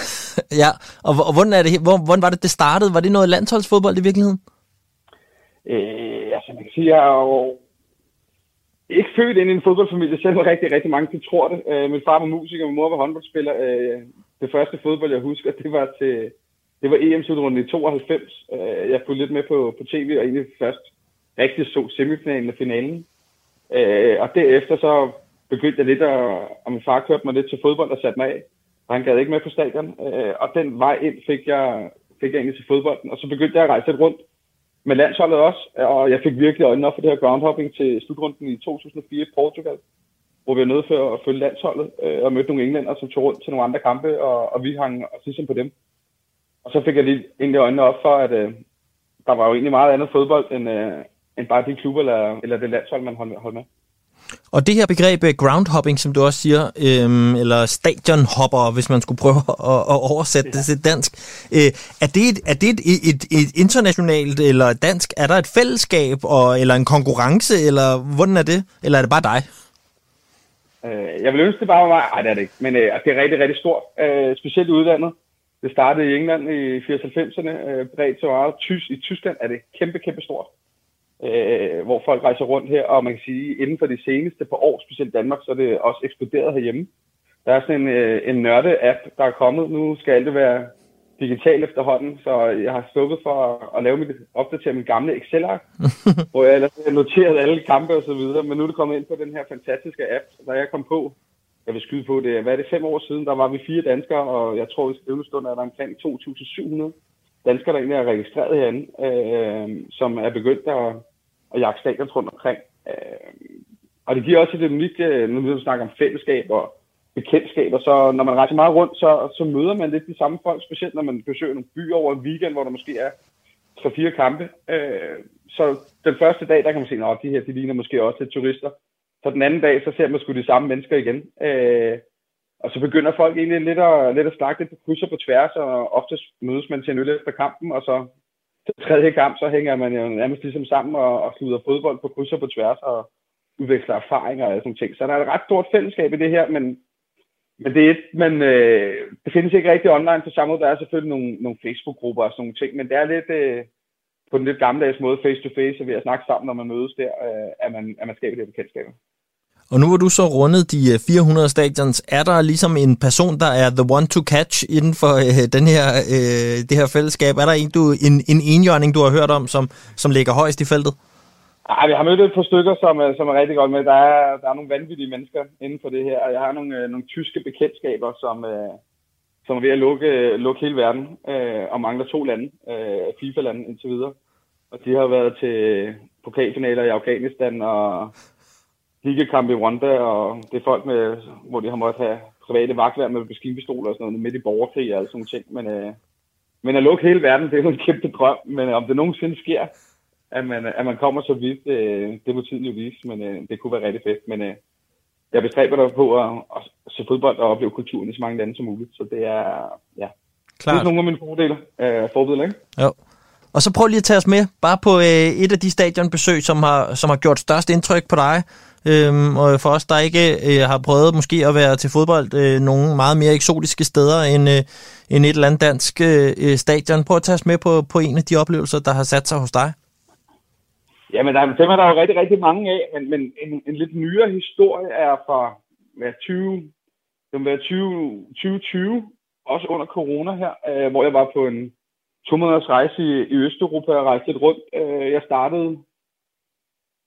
Ja, og, og hvordan, er det, hvor, hvordan var det, det startede? Var det noget landsholdsfodbold i virkeligheden? Øh, altså man kan sige, jeg er jo ikke født ind i en fodboldfamilie, selvom rigtig, rigtig mange de tror det. Øh, min far var musiker, min mor var håndboldspiller. Øh, det første fodbold, jeg husker, det var til det var EM-slutrunden i 92. Øh, jeg fulgte lidt med på, på tv, og egentlig først rigtig så semifinalen og finalen. Øh, og derefter så begyndte jeg lidt at, og min far kørte mig lidt til fodbold og satte mig af. Og han gad ikke med på stadion. Øh, og den vej ind fik jeg, fik jeg egentlig til fodbolden. Og så begyndte jeg at rejse lidt rundt med landsholdet også, og jeg fik virkelig øjnene op for det her groundhopping til slutrunden i 2004 i Portugal, hvor vi var nødt for at følge landsholdet øh, og mødte nogle englænder, som tog rundt til nogle andre kampe, og, og vi hang os ligesom på dem. Og så fik jeg lige egentlig øjnene op for, at øh, der var jo egentlig meget andet fodbold, end, øh, end bare de klubber eller, eller det landshold, man holdt med. Holdt med. Og det her begreb øh, groundhopping, som du også siger, øhm, eller stadionhopper, hvis man skulle prøve [laughs] at, at oversætte ja. det til dansk, øh, er det, et, er det et, et, et internationalt eller dansk, er der et fællesskab og, eller en konkurrence, eller hvordan er det? Eller er det bare dig? Øh, jeg vil ønske, det bare var mig. Nej, det er det ikke. Men øh, det er rigtig, rigtig stort. Øh, specielt i udlandet. Det startede i England i 80-90'erne. Øh, bredt så meget. Tys, I Tyskland er det kæmpe, kæmpe stort. Øh, hvor folk rejser rundt her. Og man kan sige, inden for de seneste par år, specielt Danmark, så er det også eksploderet herhjemme. Der er sådan en, øh, en nørde-app, der er kommet. Nu skal alt det være digitalt efterhånden, så jeg har slukket for at, lave mit, opdatere min gamle Excel-ark, [laughs] hvor jeg ellers noteret alle kampe og så videre, men nu er det kommet ind på den her fantastiske app, da jeg kom på, jeg vil skyde på det, hvad er det, fem år siden, der var vi fire danskere, og jeg tror i skrivende stund er der omkring 2.700, danskere, der egentlig er registreret herinde, øh, som er begyndt at, at jagte stadion rundt omkring. Øh, og det giver også et unikt, øh, nu vi snakker om fællesskab og bekendtskaber, så når man rejser meget rundt, så, så møder man lidt de samme folk, specielt når man besøger nogle byer over en weekend, hvor der måske er 3-4 kampe. Øh, så den første dag, der kan man se, at de her de ligner måske også til turister. Så den anden dag, så ser man sgu de samme mennesker igen. Øh, og så begynder folk egentlig lidt at, lidt at snakke lidt på kryds og på tværs, og oftest mødes man til en øl efter kampen, og så til tredje kamp, så hænger man jo nærmest ligesom sammen og, og slutter fodbold på kryds og på tværs, og udveksler erfaringer og sådan ting. Så der er et ret stort fællesskab i det her, men, men det, er et, men, øh, det findes ikke rigtig online på samme måde. Der er selvfølgelig nogle, nogle Facebook-grupper og sådan nogle ting, men det er lidt øh, på den lidt gammeldags måde face-to-face, ved at snakke sammen, når man mødes der, øh, at, man, at man skaber det bekendtskaber. Og nu hvor du så rundet de 400 øh, stadions, er der ligesom en person, der er the one to catch inden for øh, den her, øh, det her fællesskab? Er der en, du, en, en enhjørning, du har hørt om, som, som ligger højst i feltet? Ej, vi har mødt et par stykker, som, som er rigtig godt med. Der er, der er nogle vanvittige mennesker inden for det her, og jeg har nogle, øh, nogle tyske bekendtskaber, som, øh, som er ved at lukke, lukke hele verden, øh, og mangler to lande, øh, FIFA-lande indtil videre. Og de har været til pokalfinaler i Afghanistan og ligekamp i Rwanda, og det er folk, med, hvor de har måttet have private vagtvær med maskinpistoler og sådan noget midt i borgerkrig og alle sådan ting. Men, øh, men at lukke hele verden, det er jo en kæmpe drøm. Men om det nogensinde sker, at man, at man kommer så vidt, øh, det må tiden jo vise, men øh, det kunne være rigtig fedt. Men øh, jeg bestræber dig på at, at se fodbold og opleve kulturen i så mange lande som muligt. Så det er, ja, Klart. det er nogle af mine fordele, øh, forbilleder, ikke? Jo. Og så prøv lige at tage os med, bare på øh, et af de stadionbesøg, som har, som har gjort størst indtryk på dig. Øhm, og for os, der ikke øh, har prøvet måske at være til fodbold øh, nogle meget mere eksotiske steder end, øh, end et eller andet dansk øh, stadion. Prøv at tage os med på, på en af de oplevelser, der har sat sig hos dig. Jamen, der, dem er der jo rigtig, rigtig mange af, men, men en, en lidt nyere historie er fra hvad, 20, det var 20, 2020, også under corona her, øh, hvor jeg var på en to måneders rejse i, i Østeuropa og rejste lidt rundt. Øh, jeg startede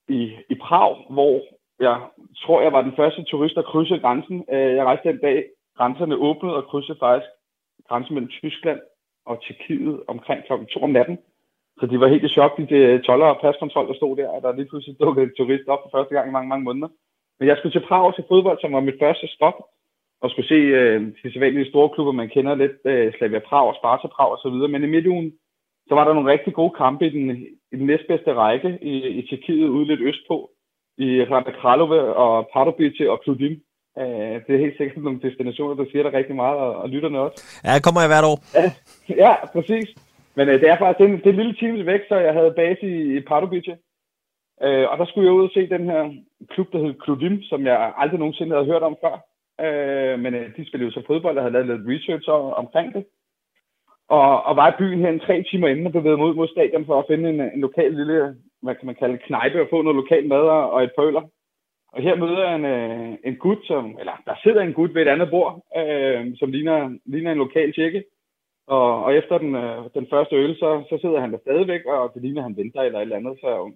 i, i Prag, hvor jeg tror, jeg var den første turist, der krydsede grænsen. Øh, jeg rejste den dag, grænserne åbnede og krydsede faktisk grænsen mellem Tyskland og Tjekkiet omkring kl. 2 om natten. Så de var helt i chok, de toller og paskontrol, der stod der, og der lige pludselig dukkede en turist op for første gang i mange, mange måneder. Men jeg skulle til Prag til fodbold, som var mit første stop, og skulle se øh, de sædvanlige store klubber, man kender lidt, øh, Slavia Prag og Sparta Prag osv. Men i midtugen, så var der nogle rigtig gode kampe i den, i den næstbedste række i, i Tjekkiet, ude lidt østpå i Randa Kralove og Pardubice og Kludim. Uh, det er helt sikkert nogle destinationer, der siger der rigtig meget, og, og lytterne også. Ja, kommer jeg hvert år. ja, [laughs] præcis. Men øh, det er faktisk det, det er en lille times væk, så jeg havde base i, i Pardubice. Øh, og der skulle jeg ud og se den her klub, der hed Kludim, som jeg aldrig nogensinde havde hørt om før. Øh, men øh, de spillede jo så fodbold, og havde lavet lidt research omkring det. Og, og var i byen her en tre timer inden og bevægede mod, mod stadion for at finde en, en lokal lille hvad kan man kalde knejpe og få noget lokal mad og et pøler. Og her møder jeg en, øh, en gut, som, eller der sidder en gut ved et andet bord, øh, som ligner, ligner en lokal tjekke. Og, og efter den, øh, den første øl, så, så sidder han der stadigvæk, og det ligner, han venter eller et eller andet. Så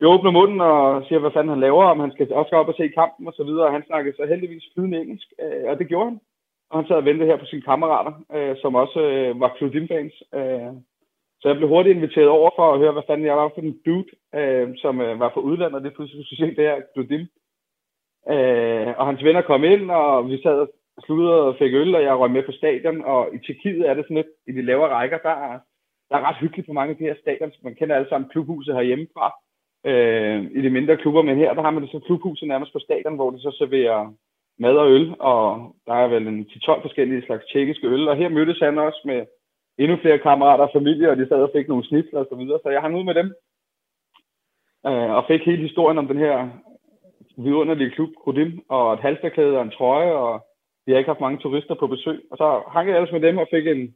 jeg åbner munden og siger, hvad fanden han laver, om han skal også op og se kampen og så videre. Og han snakkede så heldigvis flydende engelsk, øh, og det gjorde han. Og han sad og ventede her på sine kammerater, øh, som også øh, var Claudine-fans. Øh, så jeg blev hurtigt inviteret over for at høre, hvad fanden jeg var for en dude, øh, som øh, var fra udlandet, og det pludselig skulle se det her Claudine. Øh, og hans venner kom ind, og vi sad og sluttede og fik øl, og jeg røg med på stadion, og i Tjekkiet er det sådan lidt, i de lavere rækker, der er, der er ret hyggeligt på mange af de her stadion, man kender alle sammen klubhuset herhjemmefra, øh, i de mindre klubber, men her der har man det så klubhuset nærmest på stadion, hvor de så serverer mad og øl, og der er vel en 10-12 forskellige slags tjekkiske øl, og her mødtes han også med endnu flere kammerater og familie, og de sad og fik nogle snitsler og så videre, så jeg hang ud med dem, øh, og fik hele historien om den her vidunderlige klub, Krudim, og et halsterklæde og en trøje, og vi har ikke haft mange turister på besøg. Og så hang jeg ellers med dem og fik en,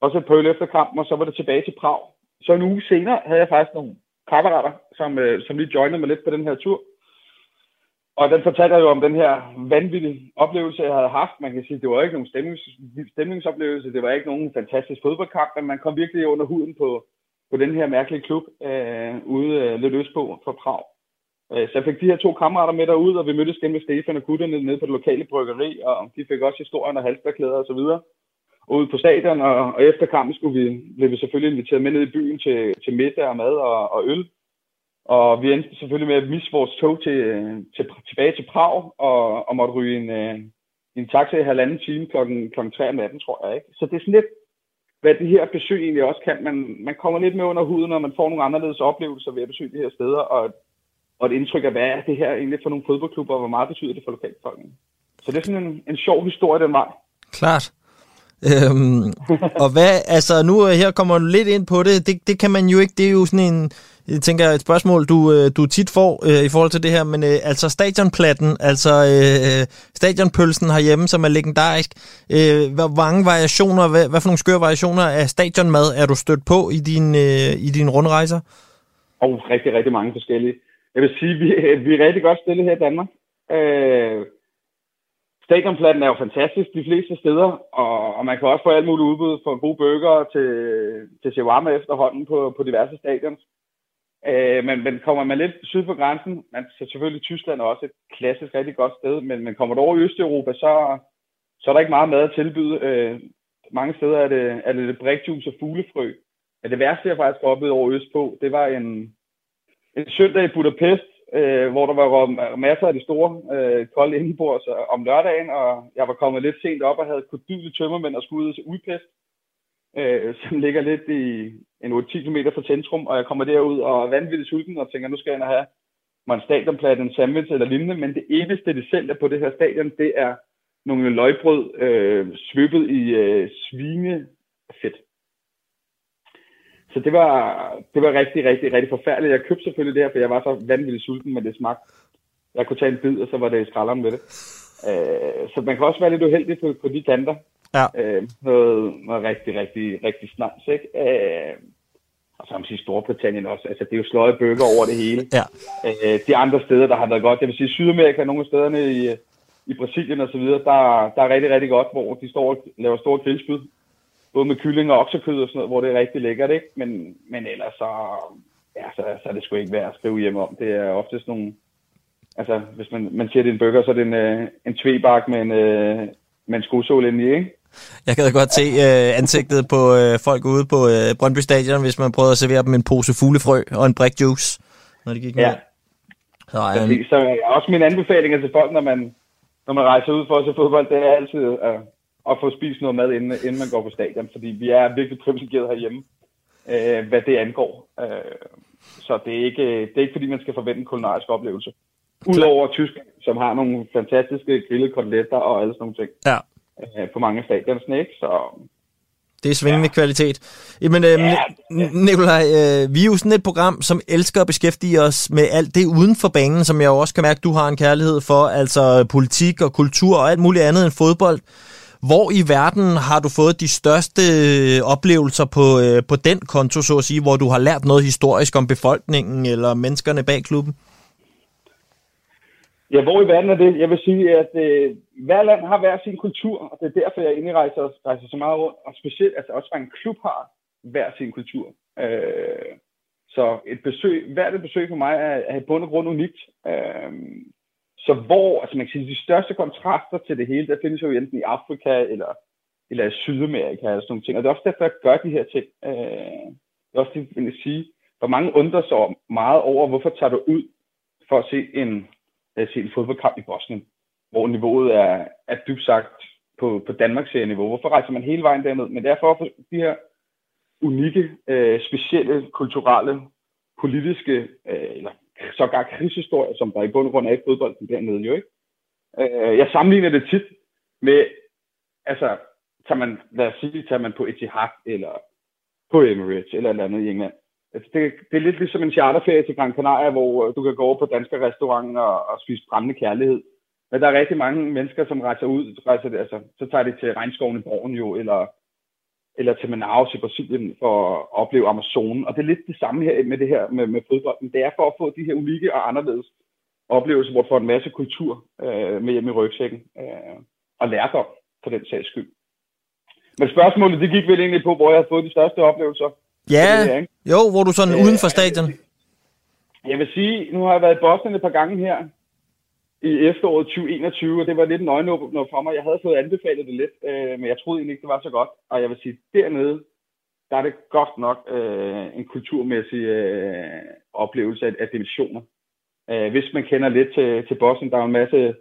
også et pøl efter kampen, og så var det tilbage til Prag. Så en uge senere havde jeg faktisk nogle kammerater, som, øh, som lige joinede mig lidt på den her tur. Og den fortalte jo om den her vanvittige oplevelse, jeg havde haft. Man kan sige, det var ikke nogen stemnings, stemningsoplevelse, det var ikke nogen fantastisk fodboldkamp, men man kom virkelig under huden på, på den her mærkelige klub øh, ude øh, lidt østpå for Prag. Øh, så jeg fik de her to kammerater med derud, og vi mødtes igen med Stefan og gutterne nede på det lokale bryggeri, og de fik også historien og halsterklæder og så videre. ud på stadion, og, og efter kampen skulle vi, blev vi selvfølgelig inviteret med ned i byen til, til middag og mad og, og øl. Og vi endte selvfølgelig med at misse vores tog til, til, tilbage til Prag, og, og måtte ryge en, øh, en taxa i halvanden time klokken, klokken 3 om natten, tror jeg. Ikke? Så det er sådan lidt, hvad det her besøg egentlig også kan. Man, man kommer lidt med under huden, og man får nogle anderledes oplevelser ved at besøge de her steder, og, og et indtryk af, hvad er det her egentlig for nogle fodboldklubber, og hvor meget betyder det for lokalbefolkningen. Så det er sådan en, en sjov historie, den vej. Klart. Øhm, [laughs] og hvad, altså nu øh, her kommer du lidt ind på det, det, det kan man jo ikke, det er jo sådan en, jeg tænker et spørgsmål, du, øh, du tit får øh, i forhold til det her, men øh, altså stadionplatten, altså øh, stadionpølsen herhjemme, som er legendarisk, øh, hvor mange variationer, hvad, hvad for nogle skøre variationer af stadionmad er du stødt på i din, øh, i dine rundrejser? Og rigtig, rigtig mange forskellige. Jeg vil sige, vi, [laughs] vi er rigtig godt stillet her i Danmark. Øh, Stadionplatten er jo fantastisk de fleste steder, og, og man kan også få alt muligt udbud for gode burger til, til shawarma efterhånden på, på diverse stadions. Øh, men, men kommer man lidt syd for grænsen, man så selvfølgelig Tyskland er også et klassisk rigtig godt sted, men, men kommer du over i Østeuropa, så, så er der ikke meget mad at tilbyde. Øh, mange steder er det, er det brikjuice og fuglefrø. Men det værste, jeg faktisk oplevede over Østpå, det var en, en søndag i Budapest, øh, hvor der var masser af de store øh, kolde indenbords øh, om lørdagen, og jeg var kommet lidt sent op og havde kodyle tømmermænd og skulle ud til Udpest, øh, som ligger lidt i en 8-10 km fra centrum, og jeg kommer derud og er vanvittigt sulten og tænker, nu skal jeg ind og have mig en stadionplatte, en sandwich eller lignende, men det eneste, de sælger på det her stadion, det er nogle løgbrød øh, svøbet i øh, svine så det var, det var rigtig, rigtig, rigtig forfærdeligt. Jeg købte selvfølgelig det her, for jeg var så vanvittigt sulten, men det smagte. Jeg kunne tage en bid, og så var det i skralderen med det. Øh, så man kan også være lidt uheldig på, på de kanter. Ja. Øh, noget, noget rigtig, rigtig, rigtig snart, ikke? Øh, og så man sige Storbritannien også. Altså, det er jo sløje bøger over det hele. Ja. Øh, de andre steder, der har været godt, jeg vil sige Sydamerika, nogle af stederne i, i Brasilien og så videre, der, der er rigtig, rigtig godt, hvor de står og laver store grillspyd både med kylling og oksekød og sådan noget, hvor det er rigtig lækkert, ikke? Men, men ellers så, ja, så, så er det sgu ikke værd at skrive hjem om. Det er ofte sådan nogle, altså hvis man, man siger, det er en burger, så er det en, øh, en tvebak med en, øh, med en skosål ind i, ikke? Jeg kan da godt se øh, ansigtet på øh, folk ude på øh, Brøndby Stadion, hvis man prøvede at servere dem en pose fuglefrø og en brik juice, når de gik ned. Ja. Så, øh, så også min anbefaling til folk, når man, når man rejser ud for at se fodbold, det er altid øh, at få spist noget mad, inden, inden man går på stadion, fordi vi er virkelig privilegeret herhjemme, øh, hvad det angår. Øh, så det er, ikke, det er ikke, fordi man skal forvente en kulinarisk oplevelse. Udover Tyskland, som har nogle fantastiske grillede koteletter og alle sådan nogle ting. Ja. Øh, på mange stadions, ikke? Så det er svingende ja. kvalitet. Jamen, øh, ja, ja. Nikolaj, øh, vi er jo sådan et program, som elsker at beskæftige os med alt det uden for banen, som jeg også kan mærke, du har en kærlighed for, altså politik og kultur og alt muligt andet end fodbold. Hvor i verden har du fået de største øh, oplevelser på, øh, på den konto, så at sige, hvor du har lært noget historisk om befolkningen eller menneskerne bag klubben? Ja, hvor i verden er det? Jeg vil sige, at øh, hver land har hver sin kultur, og det er derfor, jeg indrejser rejser, rejser så meget rundt. Og specielt, altså også en klub har hver sin kultur. Øh, så et besøg, hvert et besøg for mig er, er i bund og grund unikt. Øh, så hvor, altså man kan sige, de største kontraster til det hele, der findes jo enten i Afrika eller, eller i Sydamerika eller sådan nogle ting. Og det er også derfor, jeg gør de her ting. Øh, det er også det, jeg sige, hvor mange undrer sig meget over, hvorfor tager du ud for at se en, at se en fodboldkamp i Bosnien, hvor niveauet er, er dybt sagt på, på Danmarks niveau. Hvorfor rejser man hele vejen derned? Men derfor er for de her unikke, øh, specielle, kulturelle, politiske, øh, eller sågar krigshistorie, som der i bund og grund er i fodbolden dernede jo ikke. Øh, jeg sammenligner det tit med, altså, tager man, lad os sige, tager man på Etihad, eller på Emirates, eller et andet i England. Altså, det, det er lidt ligesom en charterferie til Gran Canaria, hvor øh, du kan gå over på danske restauranter og, og spise brændende kærlighed. Men der er rigtig mange mennesker, som rejser ud, rejser, altså, så tager de til regnskoven i Borgen jo, eller eller til Manaus i Brasilien for at opleve Amazonen. Og det er lidt det samme her med det her med, med fodbolden. Det er for at få de her unikke og anderledes oplevelser, hvor du får en masse kultur øh, med hjem i rygsækken øh, og lærdom for den sags skyld. Men spørgsmålet, det gik vel egentlig på, hvor jeg har fået de største oplevelser. Ja, det her, ikke? jo, hvor du sådan øh, uden for stadion. Jeg vil sige, nu har jeg været i Boston et par gange her i efteråret 2021, og det var lidt en øjenåbner for mig. Jeg havde fået anbefalet det lidt, øh, men jeg troede egentlig ikke, det var så godt. Og jeg vil sige, dernede, der er det godt nok øh, en kulturmæssig øh, oplevelse af, af dimensioner. Øh, hvis man kender lidt til, til Bosnien, der er en masse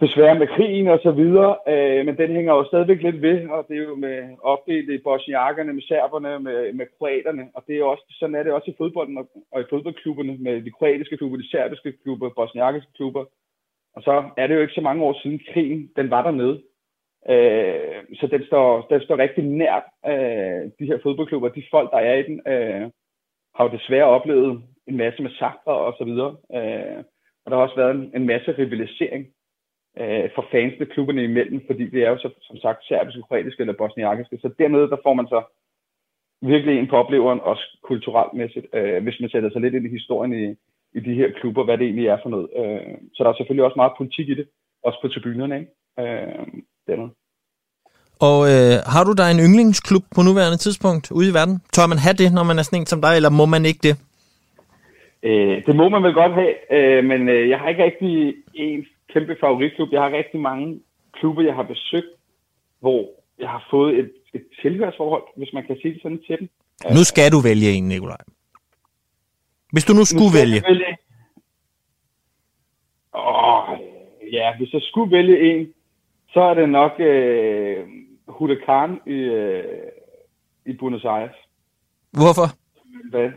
desværre med krigen og så videre, øh, men den hænger jo stadigvæk lidt ved, og det er jo med opdelt i bosniakkerne, med serberne, med, med kroaterne, og det er også, sådan er det også i fodbolden og, og i fodboldklubberne, med de kroatiske klubber, de serbiske klubber, bosniakiske klubber, og så er det jo ikke så mange år siden krigen, den var dernede. Øh, så den står, den står rigtig nært øh, de her fodboldklubber, de folk, der er i den, øh, har jo desværre oplevet en masse massakre og så videre, øh, og der har også været en, en masse rivalisering øh, for fansene klubberne imellem, fordi det er jo så, som sagt serbiske, kroatiske eller bosniakiske. Så dernede, der får man så virkelig en på opleveren, også kulturelt mæssigt, øh, hvis man sætter sig lidt ind i historien i, i de her klubber, hvad det egentlig er for noget. Øh, så der er selvfølgelig også meget politik i det, også på tribunerne, ikke? Øh, dernede. Og øh, har du da en yndlingsklub på nuværende tidspunkt ude i verden? Tør man have det, når man er sådan en som dig, eller må man ikke det? Øh, det må man vel godt have, øh, men øh, jeg har ikke rigtig en kæmpe favoritklub. Jeg har rigtig mange klubber, jeg har besøgt, hvor jeg har fået et, et tilhørsforhold, hvis man kan sige det sådan til dem. Nu skal du vælge en, Nikolaj. Hvis du nu skulle Nu vælge. vælge. Åh, ja, hvis jeg skulle vælge en, så er det nok øh, Huracan i, øh, i Buenos Aires. Hvorfor? Hvad?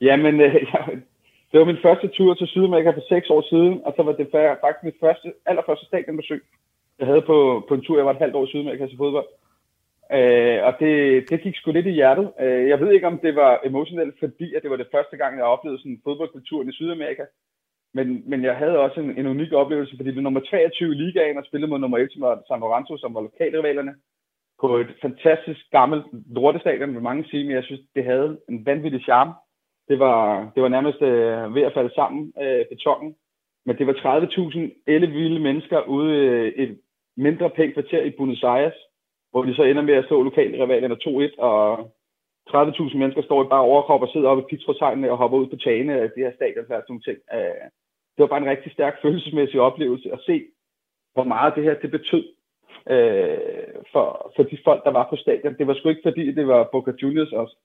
Jamen, øh, [laughs] jeg, det var min første tur til Sydamerika for seks år siden, og så var det faktisk mit første, allerførste stadionbesøg, jeg havde på, på en tur. Jeg var et halvt år i Sydamerika til fodbold. Øh, og det, det gik sgu lidt i hjertet. Øh, jeg ved ikke, om det var emotionelt, fordi at det var det første gang, jeg oplevede sådan fodboldkulturen i Sydamerika. Men, men jeg havde også en, en unik oplevelse, fordi det nummer 23 i ligaen og spillede mod nummer 1, som var San Lorenzo, som var lokalrivalerne på et fantastisk gammelt lortestadion, vil mange sige, men jeg synes, det havde en vanvittig charme. Det var, det var nærmest øh, ved at falde sammen, øh, betongen. Men det var 30.000 elle vilde mennesker ude i et mindre pænt kvarter i Buenos Aires, hvor de så ender med at stå slå lokalrivalerne 2-1, og 30.000 mennesker står i bare overkrop og sidder oppe i pizzategnene og hopper ud på tagene af det her stadion og sådan ting. Øh, det var bare en rigtig stærk følelsesmæssig oplevelse at se, hvor meget det her det betød øh, for, for de folk, der var på stadion. Det var sgu ikke fordi, det var Boca Juniors også,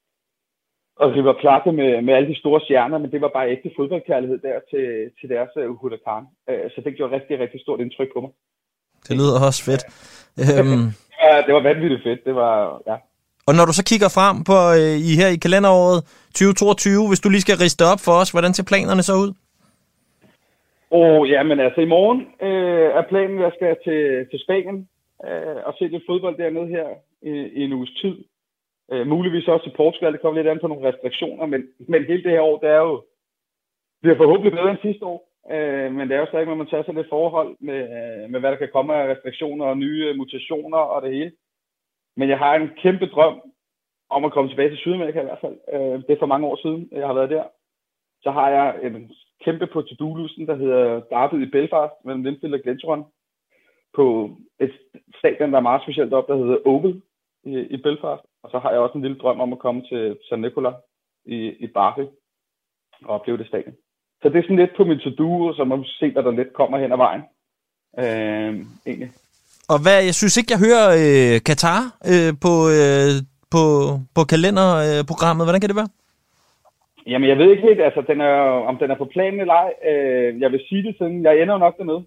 og River Plate med, med alle de store stjerner, men det var bare ægte fodboldkærlighed der til, til deres uh, Huracan. Uh, så det gjorde rigtig, rigtig stort indtryk på mig. Det lyder også fedt. [laughs] Øhm, Ja, det var vanvittigt fedt. Det var, ja. og når du så kigger frem på øh, i her i kalenderåret 2022, hvis du lige skal riste op for os, hvordan ser planerne så ud? Og ja, men altså i morgen øh, er planen, at jeg skal til, til Spanien øh, og se lidt fodbold dernede her i, i en uges tid. Øh, muligvis også til Portugal. Det kommer lidt an på nogle restriktioner, men, men hele det her år, det er jo bliver forhåbentlig bedre end sidste år. Øh, men det er jo stadig, at man tager sig lidt forhold med, øh, med, hvad der kan komme af restriktioner og nye øh, mutationer og det hele. Men jeg har en kæmpe drøm om at komme tilbage til Sydamerika i hvert fald. Øh, det er for mange år siden, jeg har været der. Så har jeg en kæmpe på to-do-listen, der hedder Derby i Belfast mellem Linfield og Glentoran. På et stadion, der er meget specielt op, der hedder Oval i, i Belfast. Og så har jeg også en lille drøm om at komme til San Nicola i, i Barkley og opleve det stadion. Så det er sådan lidt på min to-do, så må vi se, hvad der lidt kommer hen ad vejen. Øh, egentlig. Og hvad, jeg synes ikke, jeg hører øh, Katar øh, på, øh, på, på kalenderprogrammet. Hvordan kan det være? Jamen, jeg ved ikke helt, altså, den er, om den er på planen eller ej. Øh, jeg vil sige det sådan, jeg ender nok dernede.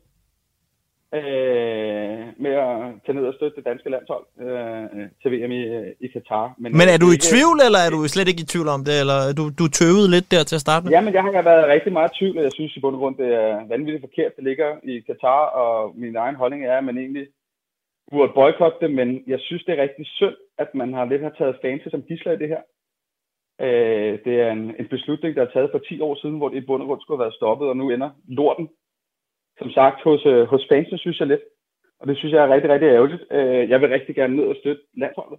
Øh, med at tage ned og støtte det danske landshold øh, til VM i, i Katar. Men er du i tvivl, eller er du slet ikke i tvivl om det? Eller er du, du tøvede lidt der til at starte med? Jamen, jeg har været rigtig meget i tvivl, og jeg synes i bund og grund, det er vanvittigt forkert, det ligger i Katar, og min egen holdning er, at man egentlig burde boykotte det, men jeg synes, det er rigtig synd, at man har lidt har taget fans som gisler i det her. Øh, det er en, en beslutning, der er taget for 10 år siden, hvor det i bund og grund skulle have været stoppet, og nu ender lorten, som sagt, hos, øh, hos fansene, synes jeg lidt. Og det synes jeg er rigtig, rigtig ærgerligt. Øh, jeg vil rigtig gerne ned og støtte landsholdet.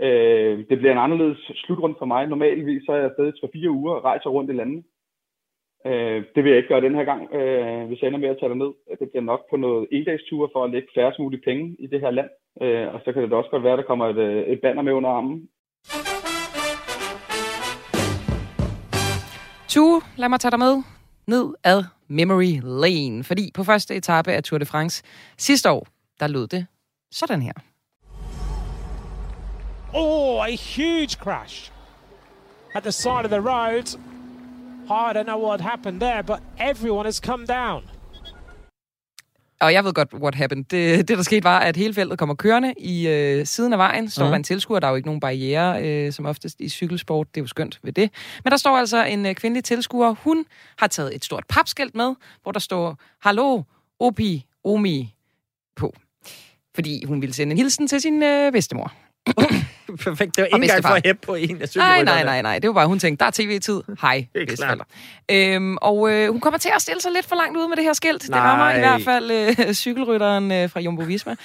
Øh, det bliver en anderledes slutrunde for mig. Normalvis så er jeg afsted i 3-4 uger og rejser rundt i landet. Øh, det vil jeg ikke gøre den her gang, øh, hvis jeg ender med at tage det ned. Det bliver nok på noget endagsture for at lægge færrest mulige penge i det her land. Øh, og så kan det da også godt være, at der kommer et, øh, et banner med under armen. Tue, lad mig tage dig med ned ad Memory Lane. Fordi på første etape af Tour de France sidste år, der lød det sådan her. Oh, a huge crash at the side of the road. I don't know what happened there, but everyone has come down. Og jeg ved godt, what happened. Det, det der skete, var, at hele feltet kommer kørende i øh, siden af vejen. Står mm. der en tilskuer, der er jo ikke nogen barriere, øh, som oftest i cykelsport. Det er jo skønt ved det. Men der står altså en øh, kvindelig tilskuer. Hun har taget et stort papskilt med, hvor der står, Hallo, Opi, Omi på. Fordi hun ville sende en hilsen til sin øh, bedstemor. [clears throat] Perfekt. Det var ikke engang for at hæppe på en af Nej, nej, nej, nej. Det var bare, hun tænkte, der er tv-tid. Hej, bedsteforældre. Øhm, og øh, hun kommer til at stille sig lidt for langt ude med det her skilt. Det rammer Nej. i hvert fald øh, [laughs] cykelrytteren øh, fra Jumbo Visma.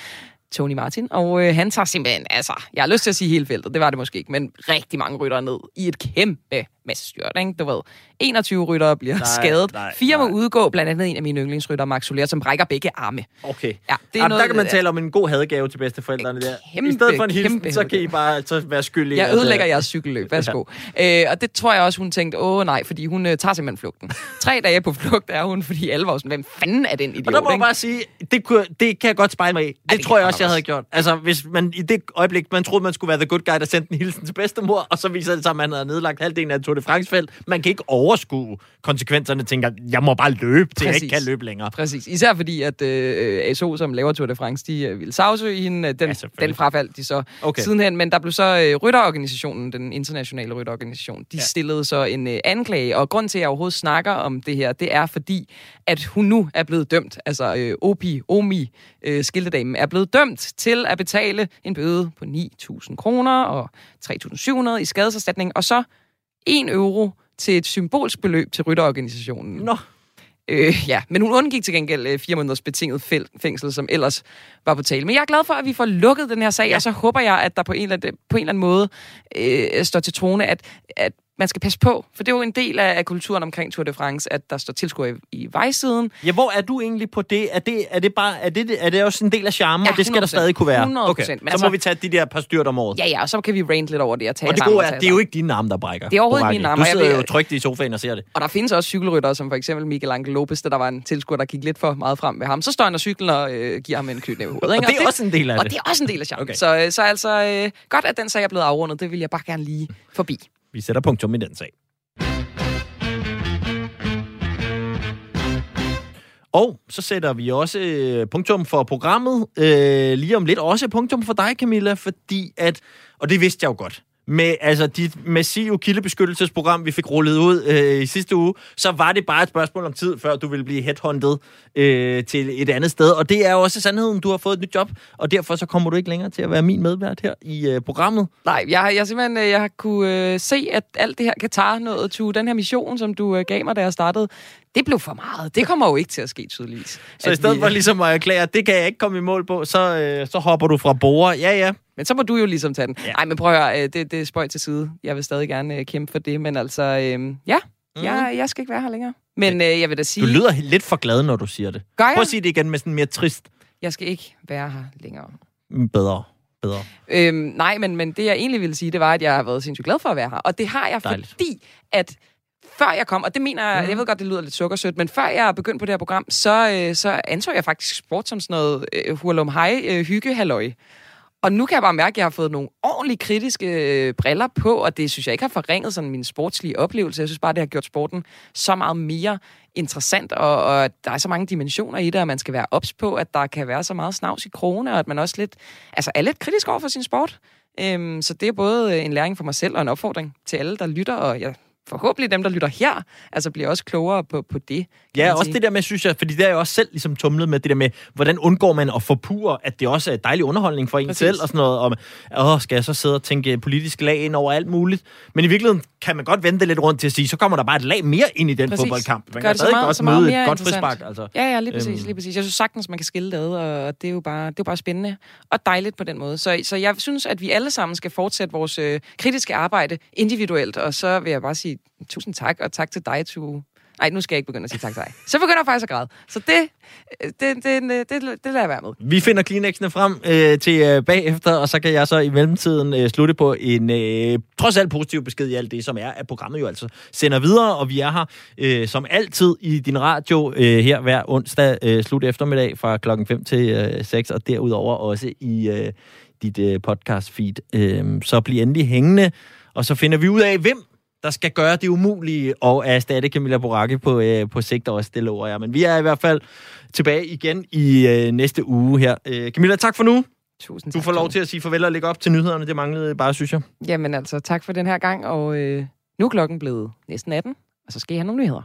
Tony Martin, og øh, han tager simpelthen, altså, jeg har lyst til at sige hele feltet, det var det måske ikke, men rigtig mange ryttere ned i et kæmpe masse styrt, ikke? Du ved, 21 ryttere bliver Nej, skadet, nej, fire må nej. udgå, blandt andet en af mine yndlingsryttere, Max Soler, som brækker begge arme. Okay. Ja, det er Jamen, noget, der kan man øh, tale om en god hadegave til bedsteforældrene der. Kæmpe, I stedet for en hilsen, så kan I bare så være skyldige. Jeg ødelægger jeres cykelløb. [laughs] Værsgo. Ja. Øh, og det tror jeg også, hun tænkte, åh nej, fordi hun øh, tager simpelthen flugten. [laughs] Tre dage på flugt er hun, fordi alle var sådan, hvem fanden er den idiot? Og der må jeg bare sige, det, kunne, det kan jeg godt spejle mig i. Det, det det tror jeg også, jeg havde gjort. Altså, hvis man i det øjeblik, man troede, man skulle være the good guy, der sendte en hilsen til bedstemor, og så viser det sig, at man havde nedlagt halvdelen af et Tour de France-felt. Man kan ikke overskue konsekvenserne, tænker, jeg må bare løbe, til jeg ikke kan løbe længere. Præcis. Især fordi, at øh, ASO, som laver Tour de France, de øh, ville sagsøge hende. Øh, Den, Ja, den frafaldt de så Okay. sidenhen. Men der blev så øh, rytterorganisationen, den internationale rytterorganisation, de ja. stillede så en øh, anklage. Og grund til, at jeg overhovedet snakker om det her, det er fordi, at hun nu er blevet dømt. Altså øh, Opi, Omi, øh, skiltedamen, er blevet dømt til at betale en bøde på 9.000 kroner og 3.700 i skadeserstatning. Og så 1 euro til et symbolsk beløb til rytterorganisationen. Nå, Øh, ja, men hun undgik til gengæld øh, fire måneders betinget fængsel, som ellers var på tale. Men jeg er glad for, at vi får lukket den her sag, ja. og så håber jeg, at der på en eller anden, på en eller anden måde øh, står til trone, at, at man skal passe på. For det er jo en del af, af kulturen omkring Tour de France, at der står tilskuer i, i vejsiden. ja, hvor er du egentlig på det? Er det, er det, bare, er det, er det også en del af charmen, Ja, og det skal der 100%. stadig kunne være? 100%. Okay, Men så må altså- vi tage de der par styrt om året. Ja, ja, og så kan vi rant lidt over det og tage og det gode er, det er jo ikke dine arme, der brækker. Det er overhovedet mine arme, Du og sidder jo trygt i sofaen og ser det. Og der findes også cykelryttere, som for eksempel Miguel Angel Lopez, der, der var en tilskuer, der gik lidt for meget frem ved ham. Så står han og cyklen og øh, giver ham en knytnæve ikke? Og det er også en del af og det. det er også en del af charmen. Okay. Okay. Så, øh, så altså, øh, godt at den sag er blevet afrundet. Det vil jeg bare gerne lige forbi. Vi sætter punktum i den sag. Og så sætter vi også øh, punktum for programmet. Øh, lige om lidt også punktum for dig, Camilla, fordi at, og det vidste jeg jo godt, med altså dit massive kildebeskyttelsesprogram, vi fik rullet ud øh, i sidste uge, så var det bare et spørgsmål om tid, før du ville blive headhunted øh, til et andet sted. Og det er jo også sandheden, du har fået et nyt job, og derfor så kommer du ikke længere til at være min medvært her i øh, programmet. Nej, jeg, har- jeg simpelthen øh, jeg har kunne øh, se, at alt det her Katar noget to den her mission, som du øh, gav mig, da jeg startede, det blev for meget. Det kommer jo ikke til at ske tydeligvis. Så i stedet vi- for ligesom at erklære, det kan jeg ikke komme i mål på, så, øh, så hopper du fra bord. Ja, ja. Men så må du jo ligesom tage den. Nej, ja. men prøv at høre, øh, det, det er spøjt til side. Jeg vil stadig gerne øh, kæmpe for det, men altså, øh, ja, mm. jeg, jeg skal ikke være her længere. Men øh, jeg vil da sige, Du lyder lidt for glad, når du siger det. Gør jeg? Prøv at sige det igen med sådan mere trist. jeg skal ikke være her længere. Mm, Bedre. Bedre. Øhm, nej, men, men det jeg egentlig ville sige, det var, at jeg har været sindssygt glad for at være her. Og det har jeg, Dejligt. fordi at før jeg kom, og det mener jeg, jeg ved godt, det lyder lidt sukkersødt, men før jeg begyndte på det her program, så, øh, så anså jeg faktisk sport som sådan noget øh, hurlum hej øh, hygge halløj. Og nu kan jeg bare mærke, at jeg har fået nogle ordentligt kritiske øh, briller på, og det synes jeg ikke har forringet sådan min sportslige oplevelse. Jeg synes bare, det har gjort sporten så meget mere interessant, og, og der er så mange dimensioner i det, og man skal være ops på, at der kan være så meget snavs i krone, og at man også lidt, altså er lidt kritisk over for sin sport. Øhm, så det er både en læring for mig selv og en opfordring til alle, der lytter, og jeg forhåbentlig dem, der lytter her, altså bliver også klogere på, på det. Ja, også sige. det der med, synes jeg, fordi det er jeg også selv ligesom tumlet med, det der med, hvordan undgår man at forpure, at det også er dejlig underholdning for en Præcis. selv, og sådan noget, om, åh, skal jeg så sidde og tænke politisk lag ind over alt muligt? Men i virkeligheden kan man godt vente lidt rundt til at sige, så kommer der bare et lag mere ind i den Præcis. fodboldkamp. Man Gør kan stadig meget- godt møde et godt frispark, altså. Ja, ja, lige præcis, Øhm. lige præcis. Jeg synes sagtens, man kan skille det ad, og det er jo bare, det er jo bare spændende og dejligt på den måde. Så, så jeg synes, at vi alle sammen skal fortsætte vores øh, kritiske arbejde individuelt, og så vil jeg bare sige tusind tak, og tak til dig, to Nej, nu skal jeg ikke begynde at sige tak til dig. Så begynder jeg faktisk at græde. Så øh, det, det, det, det, det, det lader jeg være med. Vi finder Kleenexene frem øh, til øh, bagefter, og så kan jeg så i mellemtiden øh, slutte på en øh, trods alt positiv besked i alt det, som er, at programmet jo altså sender videre, og vi er her øh, som altid i din radio øh, her hver onsdag øh, slut eftermiddag fra klokken 5 til øh, 6, og derudover også i øh, dit øh, podcast feed. Øh, så bliv endelig hængende, og så finder vi ud af, hvem der skal gøre det umulige og erstatte Camilla Boracchi på, øh, på sigt også, det lover jeg. Men vi er i hvert fald tilbage igen i øh, næste uge her. Øh, Camilla, tak for nu. Tusind Du tak. får lov til at sige farvel og lægge op til nyhederne. Det manglede bare, synes jeg. Jamen altså, tak for den her gang, og øh, nu er klokken blevet næsten 18, og så skal jeg have nogle nyheder.